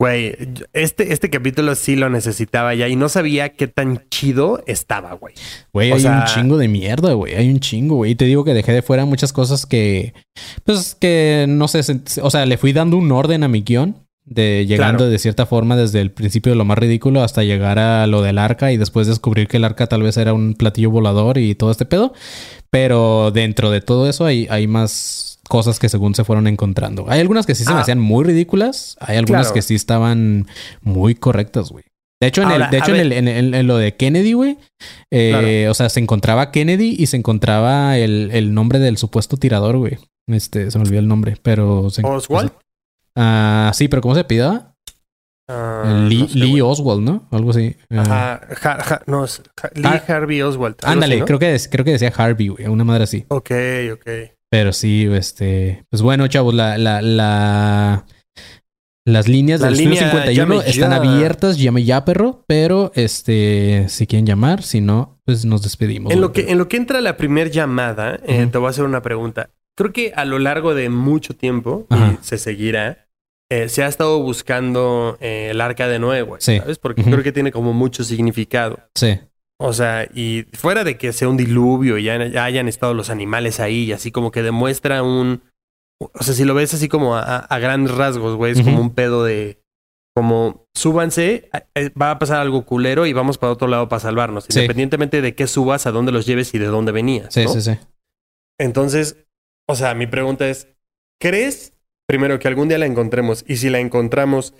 Güey, este, este capítulo sí lo necesitaba ya y no sabía qué tan chido estaba, güey. Güey, hay sea- un chingo de mierda, güey. Hay un chingo, güey. Y te digo que dejé de fuera muchas cosas que. Pues que no sé. O sea, le fui dando un orden a mi guion. De llegando Claro. de cierta forma desde el principio de lo más ridículo hasta llegar a lo del arca y después descubrir que el arca tal vez era un platillo volador y todo este pedo. Pero dentro de todo eso hay, hay más cosas que según se fueron encontrando. Hay algunas que sí se me Ah. hacían muy ridículas. Hay algunas Claro. que sí estaban muy correctas, güey. De hecho, en, Ahora, el, de hecho en, el- en el- en lo de Kennedy, güey, eh, o sea, se encontraba Kennedy y se encontraba el, el nombre del supuesto tirador, güey. Este, se me olvidó el nombre, pero... Se, ¿Oswald? Ah, sí, pero ¿cómo se pidaba? Ah, Lee, no sé, Lee. Oswald, ¿no? Algo así. Ah, Ajá, ja- ja- no, es ja- Lee Ah. Harvey Oswald. ándale, así, ¿no? creo, que, creo que decía Harvey, güey, una madre así. Ok, ok. Pero sí, este... Pues bueno, chavos, la... la, la las líneas La del línea 51 llame están ya. abiertas, llame ya, perro. Pero, este, si quieren llamar, si no, pues nos despedimos. En lo, que, en lo que entra la primer llamada, eh, te voy a hacer una pregunta. Creo que a lo largo de mucho tiempo, y se seguirá, eh, se ha estado buscando eh, el arca de Noé, güey. Sí. ¿Sabes? Porque creo que tiene como mucho significado. Sí. O sea, y fuera de que sea un diluvio y ya, ya hayan estado los animales ahí, y así como que demuestra un. O sea, si lo ves así como a, grandes rasgos, güey, es como un pedo de. Como súbanse, eh, va a pasar algo culero y vamos para otro lado para salvarnos. Sí. Independientemente de qué subas, a dónde los lleves y de dónde venías. Sí, ¿no? sí, sí. Entonces, o sea, mi pregunta es: ¿crees primero que algún día la encontremos? Y si la encontramos,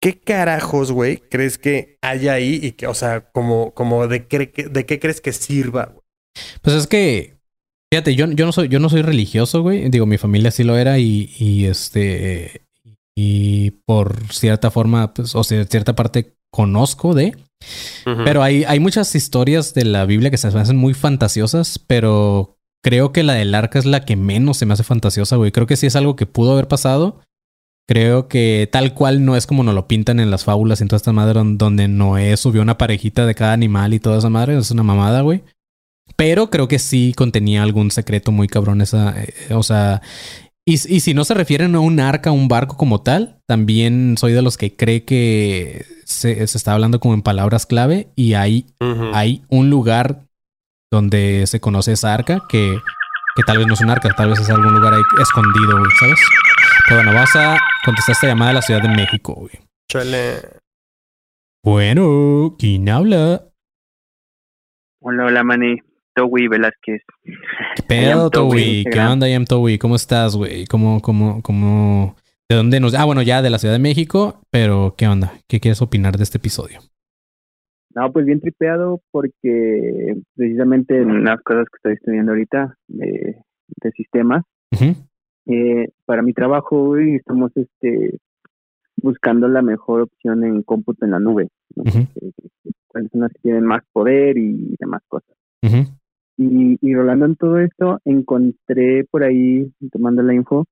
¿qué carajos, güey, crees que haya ahí? Y que, o sea, como, como de, qué, de qué crees que sirva, güey? Pues es que, fíjate, yo, yo no soy, yo no soy religioso, güey. Digo, mi familia sí lo era y, y este, y por cierta forma, pues, o sea, cierta parte conozco de. Pero hay, hay muchas historias de la Biblia que se hacen muy fantasiosas, pero creo que la del arca es la que menos se me hace fantasiosa, güey. Creo que sí es algo que pudo haber pasado. Creo que tal cual no es como nos lo pintan en las fábulas y en toda esta madre don- donde Noé subió una parejita de cada animal y toda esa madre. Es una mamada, güey. Pero creo que sí contenía algún secreto muy cabrón esa, eh, o sea, y, y si no se refieren a un arca, un barco como tal, también soy de los que cree que se, se está hablando como en palabras clave y hay, hay un lugar donde se conoce esa arca que, que tal vez no es un arca, tal vez es algún lugar ahí escondido, güey, ¿sabes? Pero bueno, vamos a contestar esta llamada de la Ciudad de México, güey. Chale. Bueno, ¿quién habla? Hola, hola, Manny. Towi Velázquez. ¿Qué pedo, Towi? ¿Qué onda, Yam Towi? ¿Cómo estás, güey? ¿Cómo, cómo, cómo? ¿De dónde nos...? Ah, bueno, ya de la Ciudad de México, pero ¿qué onda? ¿Qué quieres opinar de este episodio? No, pues bien tripeado porque precisamente en las cosas que estoy estudiando ahorita de, de sistemas, eh, para mi trabajo hoy estamos este buscando la mejor opción en cómputo en la nube, ¿no? Cuáles son las que tienen más poder y demás cosas. Y, y rolando en todo esto, encontré por ahí, tomando la info,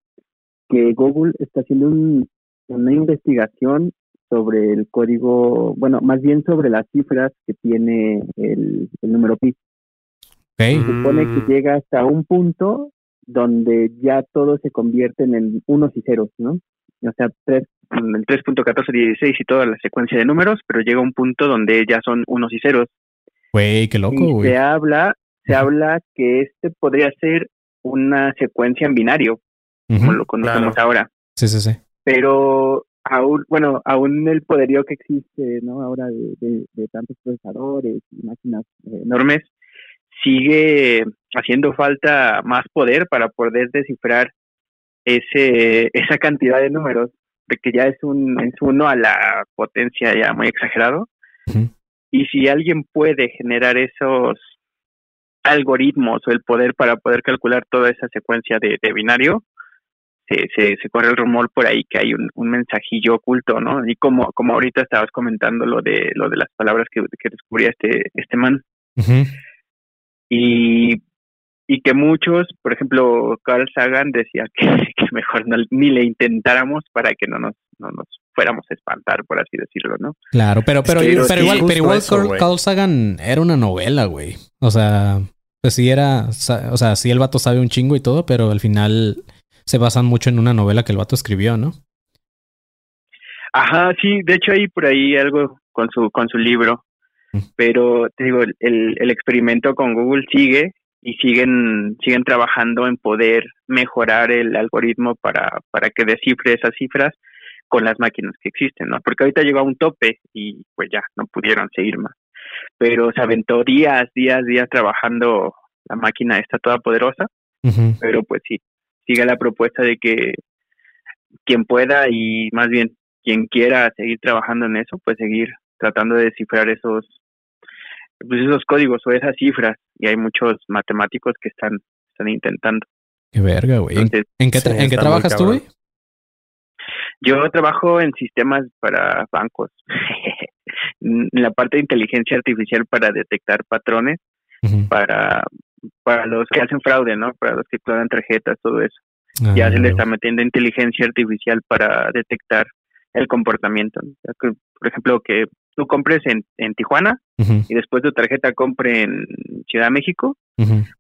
que Google está haciendo un- una investigación sobre el código, bueno, más bien sobre las cifras que tiene el, el número pi. Se supone Mm. que llega hasta un punto donde ya todo se convierte en unos y ceros, ¿no? O sea, tres, el 3.1416 y toda la secuencia de números, pero llega un punto donde ya son unos y ceros Güey, qué loco, y güey. se habla, se habla que este podría ser una secuencia en binario, como lo conocemos Claro. ahora. Sí, sí, sí. Pero aún, bueno, aún el poderío que existe, ¿no? Ahora de, de, de tantos procesadores y máquinas eh, enormes, sigue haciendo falta más poder para poder descifrar ese esa cantidad de números, de que ya es un es uno a la potencia ya muy exagerado. Y si alguien puede generar esos algoritmos o el poder para poder calcular toda esa secuencia de, de binario, se, se, se corre el rumor por ahí que hay un, un mensajillo oculto, ¿no? Y como, como ahorita estabas comentando lo de lo de las palabras que, que descubría este, este man. Y, y que muchos, por ejemplo, Carl Sagan decía que, que mejor no, ni le intentáramos para que no nos, no nos fuéramos a espantar, por así decirlo, ¿no? Claro, pero, pero, Pero pero sí, igual, pero igual eso, Carl. Carl Sagan era una novela, güey. O sea, pues sí era, o sea, sí el vato sabe un chingo y todo, pero al final se basan mucho en una novela que el vato escribió, ¿no? Ajá, sí, de hecho hay por ahí algo con su con su libro, Mm. pero te digo, el, el experimento con Google sigue y siguen siguen trabajando en poder mejorar el algoritmo para para que descifre esas cifras con las máquinas que existen, ¿no? Porque ahorita llegó a un tope y pues ya no pudieron seguir más. Pero se aventó días, días, días trabajando la máquina esta toda poderosa pero pues sí, sigue la propuesta de que quien pueda y más bien quien quiera seguir trabajando en eso, pues seguir tratando de descifrar esos pues esos códigos o esas cifras y hay muchos matemáticos que están están intentando. Qué verga, güey. ¿En, Entonces, en qué, tra- Sí, en qué trabajas tú, güey? yo trabajo en sistemas para bancos. en la parte de inteligencia artificial para detectar patrones para para los que hacen fraude, ¿no? Para los que clonan tarjetas, todo eso. Ah, ya se le está metiendo inteligencia artificial para detectar el comportamiento. por ejemplo, que tú compres en, en Tijuana y después tu tarjeta compre en Ciudad de México,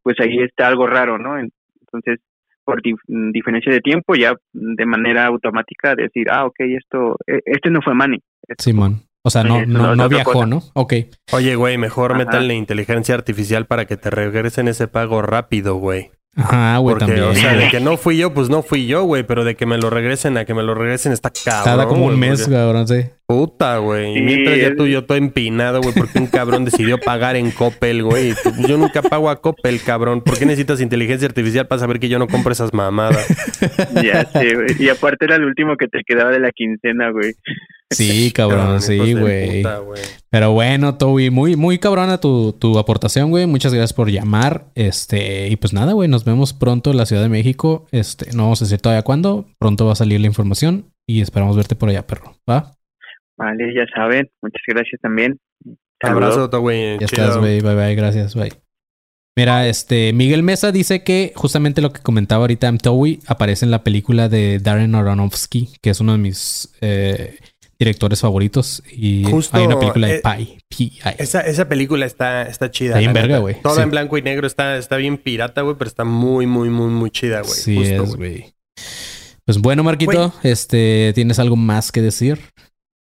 pues ahí está algo raro, ¿no? En- Entonces, por dif- diferencia de tiempo, ya de manera automática decir, ah, ok, esto, e- este no fue Manny. Simón. O sea, no, Oye, no, no, viajó, cosa. ¿no? Ok. Oye, güey, mejor Ajá. métanle inteligencia artificial para que te regresen ese pago rápido, güey. Ajá, güey, Porque, también. o sea, de que no fui yo, pues no fui yo, güey. Pero de que me lo regresen a que me lo regresen está cabrón. Cada como un mes, porque- cabrón, sí. Puta, güey. Y Sí, mientras ya tú y yo todo empinado, güey, porque un cabrón decidió pagar en Coppel, güey. Tú- Yo nunca pago a Coppel, cabrón. ¿Por qué necesitas inteligencia artificial para saber que yo no compro esas mamadas? ya sé, güey. Y aparte era el último que te quedaba de la quincena, güey. Sí, cabrón, sí, güey. Pero bueno, Toby, muy, muy cabrona tu, tu aportación, güey. Muchas gracias por llamar. Este, y pues nada, güey, nos vemos pronto en la Ciudad de México. Este, no vamos a decir todavía cuándo. Pronto va a salir la información y esperamos verte por allá, perro. ¿Va? Vale, ya saben. Muchas gracias también. Saludos. Abrazo, güey. Ya Chido. estás, güey. Bye, bye. Gracias, bye. Mira, este, Miguel Mesa dice que justamente lo que comentaba ahorita Toby aparece en la película de Darren Aronofsky, que es uno de mis eh, directores favoritos. Y Justo, hay una película de eh, Pi. Pi. Esa, esa película está, está chida. Está bien verga, güey. Toda Sí. en blanco y negro está, está bien pirata, güey, pero está muy, muy, muy, muy chida, güey. Sí, Justo, es, güey. Pues bueno, Marquito, este, ¿tienes algo más que decir?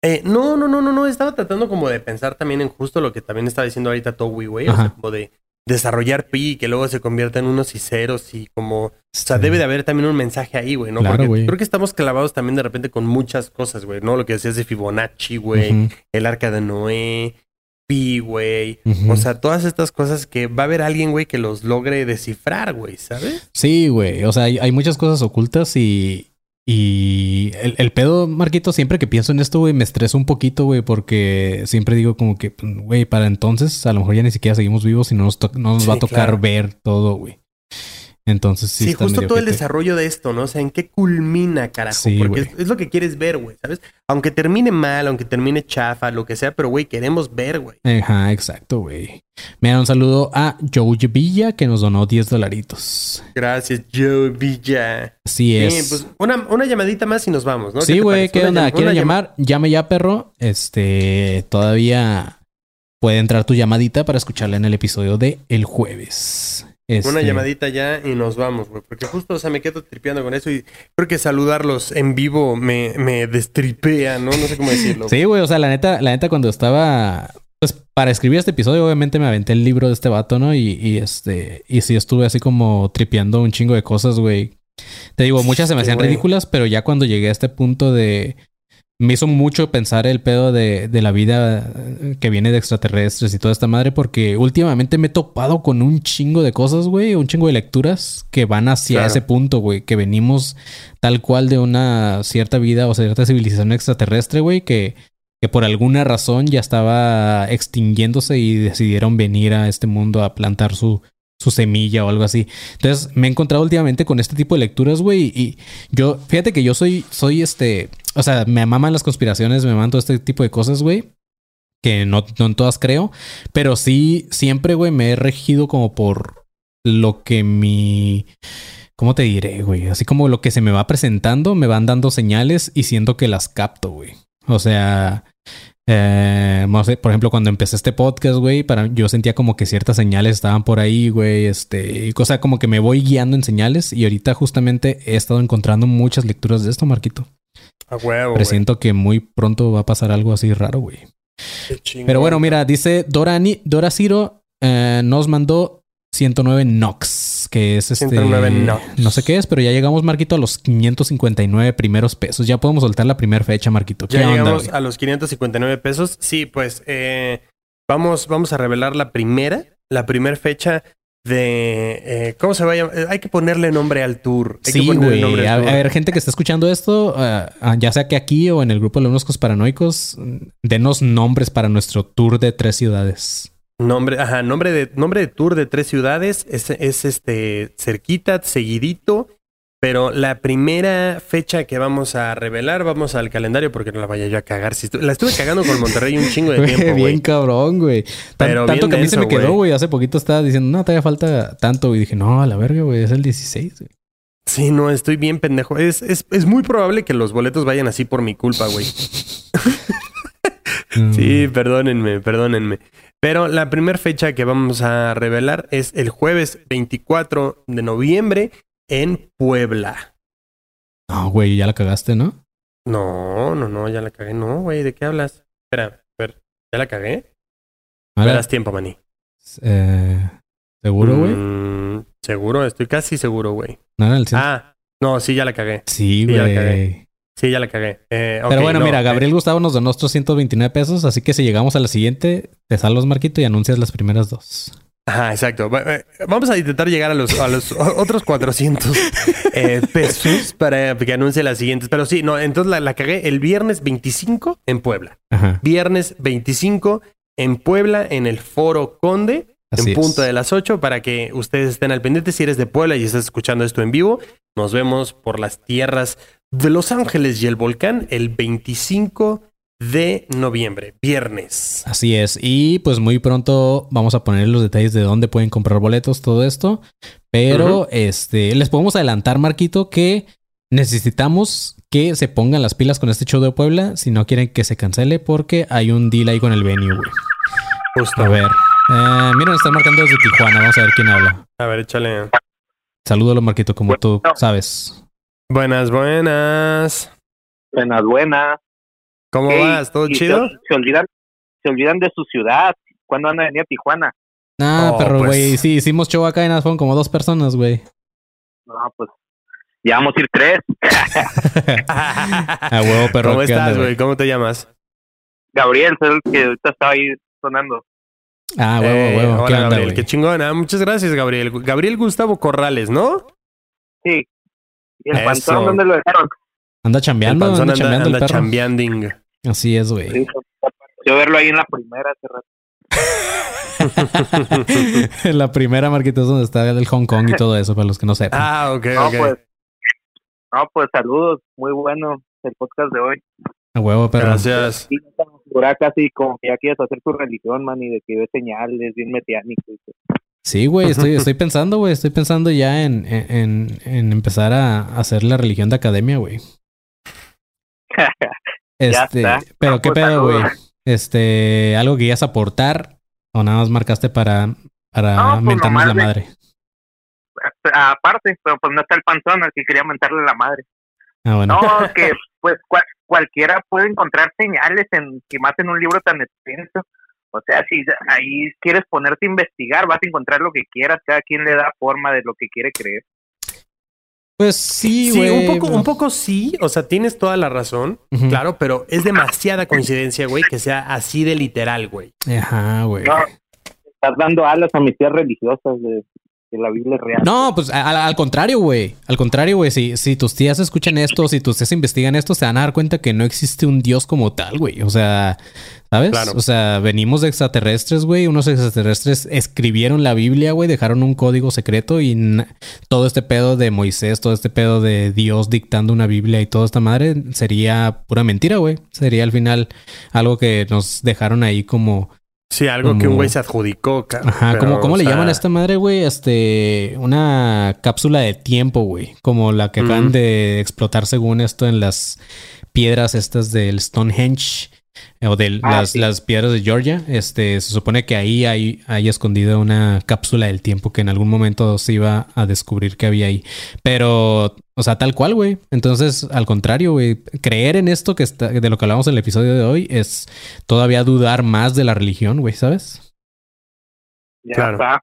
Eh, no, no, no, no, no. Estaba tratando como de pensar también en justo lo que también estaba diciendo ahorita Towi, güey. O sea, Ajá. como de desarrollar pi que luego se convierta en unos y ceros y como... O sea, Sí. debe de haber también un mensaje ahí, güey, ¿no? Claro, Porque güey. creo que estamos clavados también de repente con muchas cosas, güey, ¿no? Lo que decías de Fibonacci, güey. El arca de Noé. Pi, güey. O sea, todas estas cosas que va a haber alguien, güey, que los logre descifrar, güey, ¿sabes? Sí, güey. O sea, hay, hay muchas cosas ocultas y. Y el, el pedo, Marquito, siempre que pienso en esto, güey, me estreso un poquito, güey, porque siempre digo como que, güey, para entonces a lo mejor ya ni siquiera seguimos vivos y no nos, no nos va a tocar claro. ver todo, güey. Entonces sí, Sí, está justo medio todo el desarrollo de esto, ¿no? O sea, ¿en qué culmina, carajo? Sí, Porque es, es lo que quieres ver, güey, ¿sabes? Aunque termine mal, aunque termine chafa, lo que sea, pero, güey, queremos ver, güey. Ajá, exacto, güey. Mira, un saludo a Joe Villa que nos donó 10 dolaritos. Gracias, Joe Villa. Así es. pues una, una llamadita más y nos vamos, ¿no? sí, güey? ¿qué onda? ¿Quieren llama- llamar? Llame ya, perro. Este, todavía puede entrar tu llamadita para escucharla en el episodio de el jueves. Una Este, llamadita ya y nos vamos, güey. Porque justo, o sea, me quedo tripeando con eso y creo que saludarlos en vivo me, me destripea, ¿no? No sé cómo decirlo. Sí, güey, o sea, la neta, la neta cuando estaba pues para escribir este episodio obviamente me aventé el libro de este vato, ¿no? Y, y este y sí estuve así como tripeando un chingo de cosas, güey. Te digo, muchas se me Sí, hacían ridículas, pero ya cuando llegué a este punto de me hizo mucho pensar el pedo de, de la vida que viene de extraterrestres y toda esta madre, porque últimamente me he topado con un chingo de cosas, güey, un chingo de lecturas que van hacia Claro. ese punto, güey, que venimos tal cual de una cierta vida o cierta civilización extraterrestre, güey, que, que por alguna razón ya estaba extinguiéndose y decidieron venir a este mundo a plantar su, su semilla o algo así. Entonces me he encontrado últimamente con este tipo de lecturas, güey, y yo, fíjate que yo soy, soy este, o sea, me maman las conspiraciones, me maman todo este tipo de cosas, güey. Que no, no en todas creo, pero sí siempre, güey, me he regido como por lo que mi... ¿Cómo te diré, güey? Así como lo que se me va presentando, me van dando señales y siento que las capto, güey. O sea, eh, por ejemplo, cuando empecé este podcast, güey, para, yo sentía como que ciertas señales estaban por ahí, güey, este, cosa como que me voy guiando en señales y ahorita justamente he estado encontrando muchas lecturas de esto, Marquito. A huevo. Presiento que muy pronto va a pasar algo así raro, güey. Pero bueno, mira, dice Dora, Ni- Dora Ciro eh, nos mandó 109 Nox, que es este. 109 Nox. No sé qué es, pero ya llegamos, Marquito, a los 559 primeros pesos. Ya podemos soltar la primera fecha, Marquito. ¿Qué Ya onda, llegamos a los 559 pesos. Sí, pues eh, vamos, vamos a revelar la primera, la primera fecha de... eh, ¿Cómo se va a llamar? Eh, Hay que ponerle nombre al tour. Hay Sí, güey. A, ver, gente que está escuchando esto, ah, ya sea que aquí o en el grupo de los Unoscos Paranoicos, denos nombres para nuestro tour de tres ciudades. Nombre, ajá, nombre de, nombre de tour de tres ciudades. Es, es este cerquita, seguidito. Pero la primera fecha que vamos a revelar, vamos al calendario porque no la vaya yo a cagar. Si estu- la estuve cagando con Monterrey un chingo de Güey, tiempo, bien güey. cabrón, güey. Pero tanto bien que a mí se me quedó, güey. güey. Hace poquito estaba diciendo, no, todavía falta tanto. Y dije, no, a la verga, güey, es el 16. güey. Sí, no, estoy bien pendejo. Es, es, es muy probable que los boletos vayan así por mi culpa, güey. Mm. Sí, perdónenme, perdónenme. Pero la primera fecha que vamos a revelar es el jueves 24 de noviembre en Puebla. No, güey, ya la cagaste, ¿no? No, no, no, ya la cagué. No, güey, ¿de qué hablas? Espera, a ver, ¿ya la cagué? Me Ahora, das tiempo, maní. eh, ¿Seguro, güey? Mm, seguro, estoy casi seguro, güey. No el cien- Ah, no, sí, ya la cagué. sí, sí, güey. cagué. Sí, ya la cagué. Eh, Pero bueno, no, mira, eh, Gabriel Gustavo nos donó otros 129 pesos, así que si llegamos a la siguiente, te salvas, Marquito, y anuncias las primeras dos. Ajá, exacto. Va- Vamos a intentar llegar a los, a los o- otros 400 eh, pesos para que anuncie las siguientes. Pero sí, no, entonces la, la cagué el viernes 25 en Puebla. Ajá. Viernes 25 en Puebla, en el Foro Conde, Así en punto es. de las 8, para que ustedes estén al pendiente. Si eres de Puebla y estás escuchando esto en vivo, nos vemos por las tierras de Los Ángeles y el volcán el 25 de noviembre, viernes. Así es. Y pues muy pronto vamos a poner los detalles de dónde pueden comprar boletos, todo esto. Pero este, les podemos adelantar, Marquito, que necesitamos que se pongan las pilas con este show de Puebla si no quieren que se cancele, porque hay un deal ahí con el venue, güey. Justo. A ver. Eh, miren, están marcando desde Tijuana. Vamos a ver quién habla. A ver, échale. Salúdalo, Marquito, como tú sabes. Buenas, buenas. Buenas, buenas. ¿Cómo Ey, vas? ¿Todo chido? Se, se olvidan, se olvidan de su ciudad. ¿Cuándo van a venir a Tijuana? Ah, Oh, pero pues. güey, sí, hicimos show acá nada, fueron como dos personas, güey. No, pues ya vamos a ir tres. A huevo, perro. ¿Cómo ¿qué estás, güey? ¿Cómo te llamas? Gabriel, es el que ahorita estaba ahí sonando. Ah, huevo, Eh, huevo. ¿Qué hola, onda, Gabriel. Qué chingona. Muchas gracias, Gabriel. Gabriel Gustavo Corrales, ¿no? Sí. ¿Y el Eso. panzón dónde lo dejaron? Anda El chambeando, panzón anda, anda, chambeando anda el perro. chambeanding. Así es, güey. Sí, Yo verlo ahí en la primera hace rato. la primera marquita es donde está el Hong Kong y todo eso, para los que no sepan. ah, ok, No, ok. pues. No, pues saludos. Muy bueno el podcast de hoy. A huevo, perro. Gracias. Ahora casi como que ya quieres hacer tu religión, man, y de que ves señales bien. Sí, güey, estoy, estoy pensando, güey. Estoy pensando ya en, en, en- en empezar a hacer la religión de academia, güey. Ya Este, está. pero qué Pues, pedo, güey. Este, algo que quieras aportar o nada más marcaste para, para No, pues, mentarnos nomás la madre. Aparte, pero pues no está el panzón, al que quería mentarle la madre. Ah, bueno. No, que pues cual- cualquiera puede encontrar señales en que más en un libro tan extenso. O sea, si ahí quieres ponerte a investigar, vas a encontrar lo que quieras. Cada quien le da forma de lo que quiere creer. Pues sí, Sí, güey. un poco, un poco sí. O sea, tienes toda la razón. Claro, pero es demasiada coincidencia, güey, que sea así de literal, güey. Ajá, güey. No, estás dando alas a mis tías religiosas de que la Biblia es real. No, pues al, al contrario, güey. Al contrario, güey. Si, si tus tías escuchan esto, si tus tías investigan esto, se van a dar cuenta que no existe un Dios como tal, güey. O sea, ¿sabes? Claro. O sea, venimos de extraterrestres, güey. Unos extraterrestres escribieron la Biblia, güey. Dejaron un código secreto y todo este pedo de Moisés, todo este pedo de Dios dictando una Biblia y toda esta madre sería pura mentira, güey. Sería al final algo que nos dejaron ahí como Sí, algo que un güey se adjudicó. Ajá, Pero, como, ¿cómo o le sea, llaman a esta madre, güey? Este, una cápsula de tiempo, güey. Como la que acaban de explotar según esto en las piedras estas del Stonehenge eh, o de Ah, las, sí. las piedras de Georgia. Este, se supone que ahí hay, hay escondida una cápsula del tiempo que en algún momento se iba a descubrir que había ahí. Pero, o sea, tal cual, güey. Entonces, al contrario, güey, creer en esto que está, de lo que hablamos en el episodio de hoy es todavía dudar más de la religión, güey, ¿sabes? Ya Claro. está.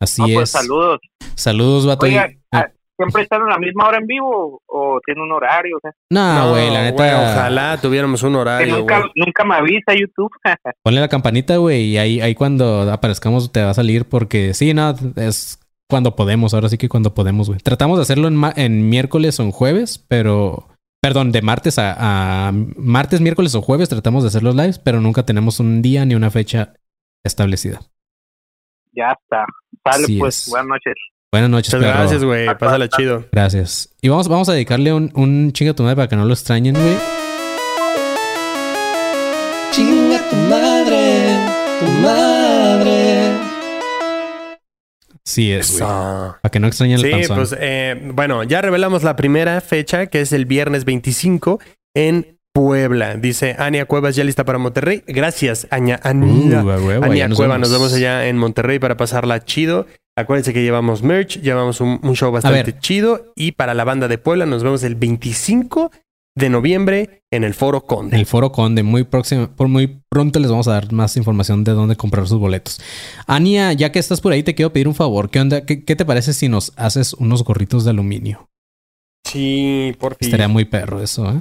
Así No, es. pues saludos. Saludos, vato. Oiga, Y- ah, ¿siempre están a la misma hora en vivo o tiene un horario? O sea, No, güey, la neta. ojalá tuviéramos un horario, nunca, güey. nunca me avisa YouTube. Ponle la campanita, güey, y ahí, ahí cuando aparezcamos te va a salir porque sí, no, es cuando podemos, ahora sí que cuando podemos, güey. Tratamos de hacerlo en, ma- en miércoles o en jueves, pero... Perdón, de martes a, a martes, miércoles o jueves tratamos de hacer los lives, pero nunca tenemos un día ni una fecha establecida. ya está. Así pues. es. Buenas noches. Buenas noches, Muchas gracias, güey. Pásala chido. Gracias. Y vamos, vamos a dedicarle un, un chinga a tu madre para que no lo extrañen, güey. Chinga tu madre, tu madre. Sí es. Para que no extrañen el Sí, panzón. pues eh, bueno, ya revelamos la primera fecha, que es el viernes 25 en Puebla. Dice Ania Cuevas ya lista para Monterrey. Gracias, Aña, Ania. Uh, Ania nos Cueva, vemos. nos vemos allá en Monterrey para pasarla chido. Acuérdense que llevamos merch, llevamos un, un show bastante chido. Y para la banda de Puebla nos vemos el 25 de noviembre en el Foro Conde. El Foro Conde, muy próximo, por muy pronto les vamos a dar más información de dónde comprar sus boletos. Ania, ya que estás por ahí, te quiero pedir un favor. ¿Qué onda? ¿Qué, qué te parece si nos haces unos gorritos de aluminio? Sí, por fin. Estaría muy perro eso, ¿eh?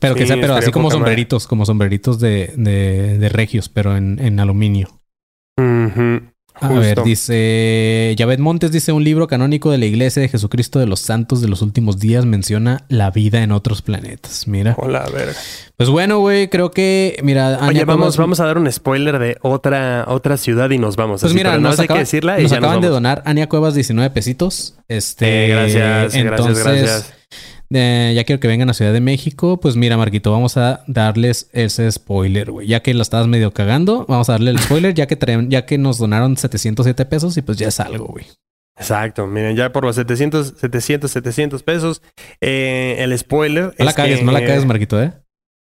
Pero que sea, pero así como madre. sombreritos, como sombreritos de, de, de regios, pero en, en aluminio. Justo. ver, dice Yaved Montes dice un libro canónico de la Iglesia de Jesucristo de los Santos de los últimos días menciona la vida en otros planetas. Mira. Hola, verga. Pues bueno, güey, creo que mira, Oye, Ania vamos, vamos a dar un spoiler de otra, otra ciudad y nos vamos. Pues así, mira, pero nos, no hay acaba- que decirla y nos ya nos acaban de vamos. donar Ania Cuevas 19 pesitos. Este, Eh, gracias, entonces, gracias, gracias. Eh, ya quiero que vengan a Ciudad de México. Pues mira, Marquito, vamos a darles ese spoiler, güey. Ya que la estabas medio cagando, vamos a darle el spoiler, ya que traen, ya que nos donaron 707 pesos y pues ya es algo, güey. Exacto, miren, ya por los 700, 700, 700 pesos, eh, el spoiler. No la es cagues, que, no la cagues, Marquito, ¿eh?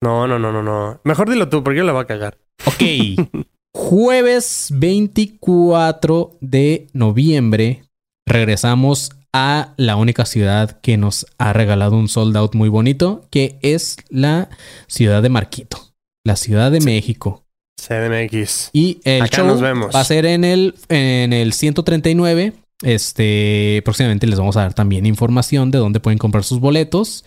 No, no, no, no, no. Mejor dilo tú, porque yo la voy a cagar. Ok. Jueves 24 de noviembre regresamos a la única ciudad que nos ha regalado un sold out muy bonito, que es la ciudad de Marquito, la ciudad de México. CDMX. Y el Acá show nos vemos. va a ser en el, en el 139. Este, próximamente les vamos a dar también información de dónde pueden comprar sus boletos.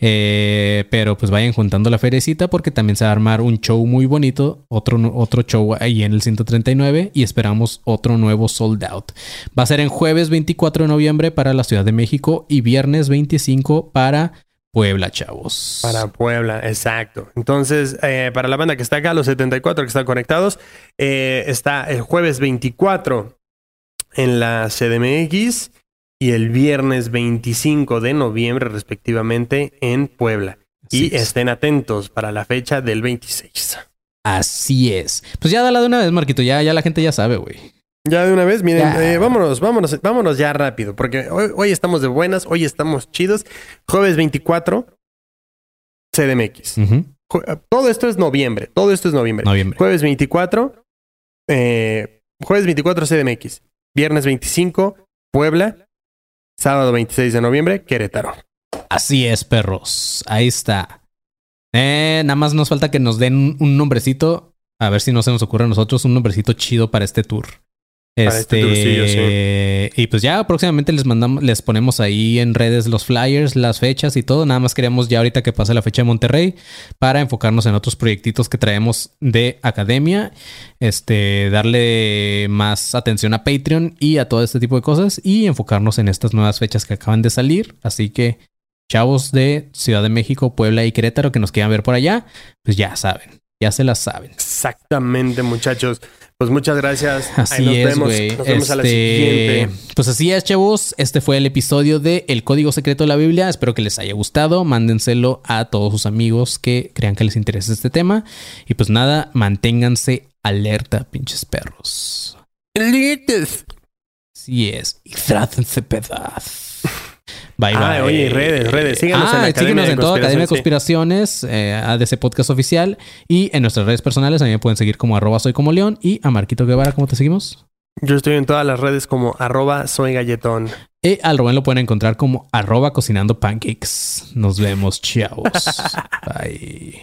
Eh, pero pues vayan juntando la ferecita porque también se va a armar un show muy bonito. Otro, otro show ahí en el 139 y esperamos otro nuevo sold out. Va a ser en jueves 24 de noviembre para la Ciudad de México y viernes 25 para Puebla, chavos. Para Puebla, exacto. Entonces, eh, para la banda que está acá, los 74 que están conectados, eh, está el jueves 24 en la CDMX y el viernes 25 de noviembre, respectivamente, en Puebla. Así y es. estén atentos para la fecha del 26. Así es. Pues ya dala de una vez, Marquito. Ya, ya la gente ya sabe, güey. Ya de una vez, miren, eh, vámonos, vámonos, vámonos ya rápido, porque hoy, hoy estamos de buenas, hoy estamos chidos. Jueves 24, CDMX. Ju- Todo esto es noviembre, todo esto es noviembre. Noviembre. Jueves 24, eh, jueves 24 CDMX, viernes 25 Puebla, sábado 26 de noviembre Querétaro. Así es, perros. Ahí está. Eh, nada más nos falta que nos den un, nombrecito. A ver si no se nos ocurre a nosotros un nombrecito chido para este tour. Este tourcillo, Y pues ya próximamente les mandamos, les ponemos ahí en redes los flyers, las fechas y todo. Nada más queríamos ya ahorita que pase la fecha de Monterrey para enfocarnos en otros proyectitos que traemos de academia. Este, darle más atención a Patreon y a todo este tipo de cosas y enfocarnos en estas nuevas fechas que acaban de salir. Así que chavos de Ciudad de México, Puebla y Querétaro que nos quieran ver por allá, pues ya saben, ya se las saben. Exactamente, muchachos. Pues muchas gracias. Así Ahí nos es, vemos. güey. Nos vemos a la Este, siguiente. Pues así es, chavos. Este fue el episodio de El Código Secreto de la Biblia. Espero que les haya gustado. Mándenselo a todos sus amigos que crean que les interesa este tema. Y pues nada, manténganse Alerta, pinches perros. Lites. Sí es. Y trátense pedaz. Bye, Ah, bye. oye, redes, redes. Síganos en la Ah, Academia síguenos de en toda Academia de Conspiraciones, Conspiraciones, eh, ADC Podcast Oficial y en nuestras redes personales. A mí me pueden seguir como arroba soy como león y a Marquito Guevara, ¿cómo te seguimos? Yo estoy en todas las redes como arroba soy galletón. Y al Rubén lo pueden encontrar como arroba cocinando pancakes. Nos vemos, chavos. Bye.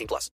18 plus.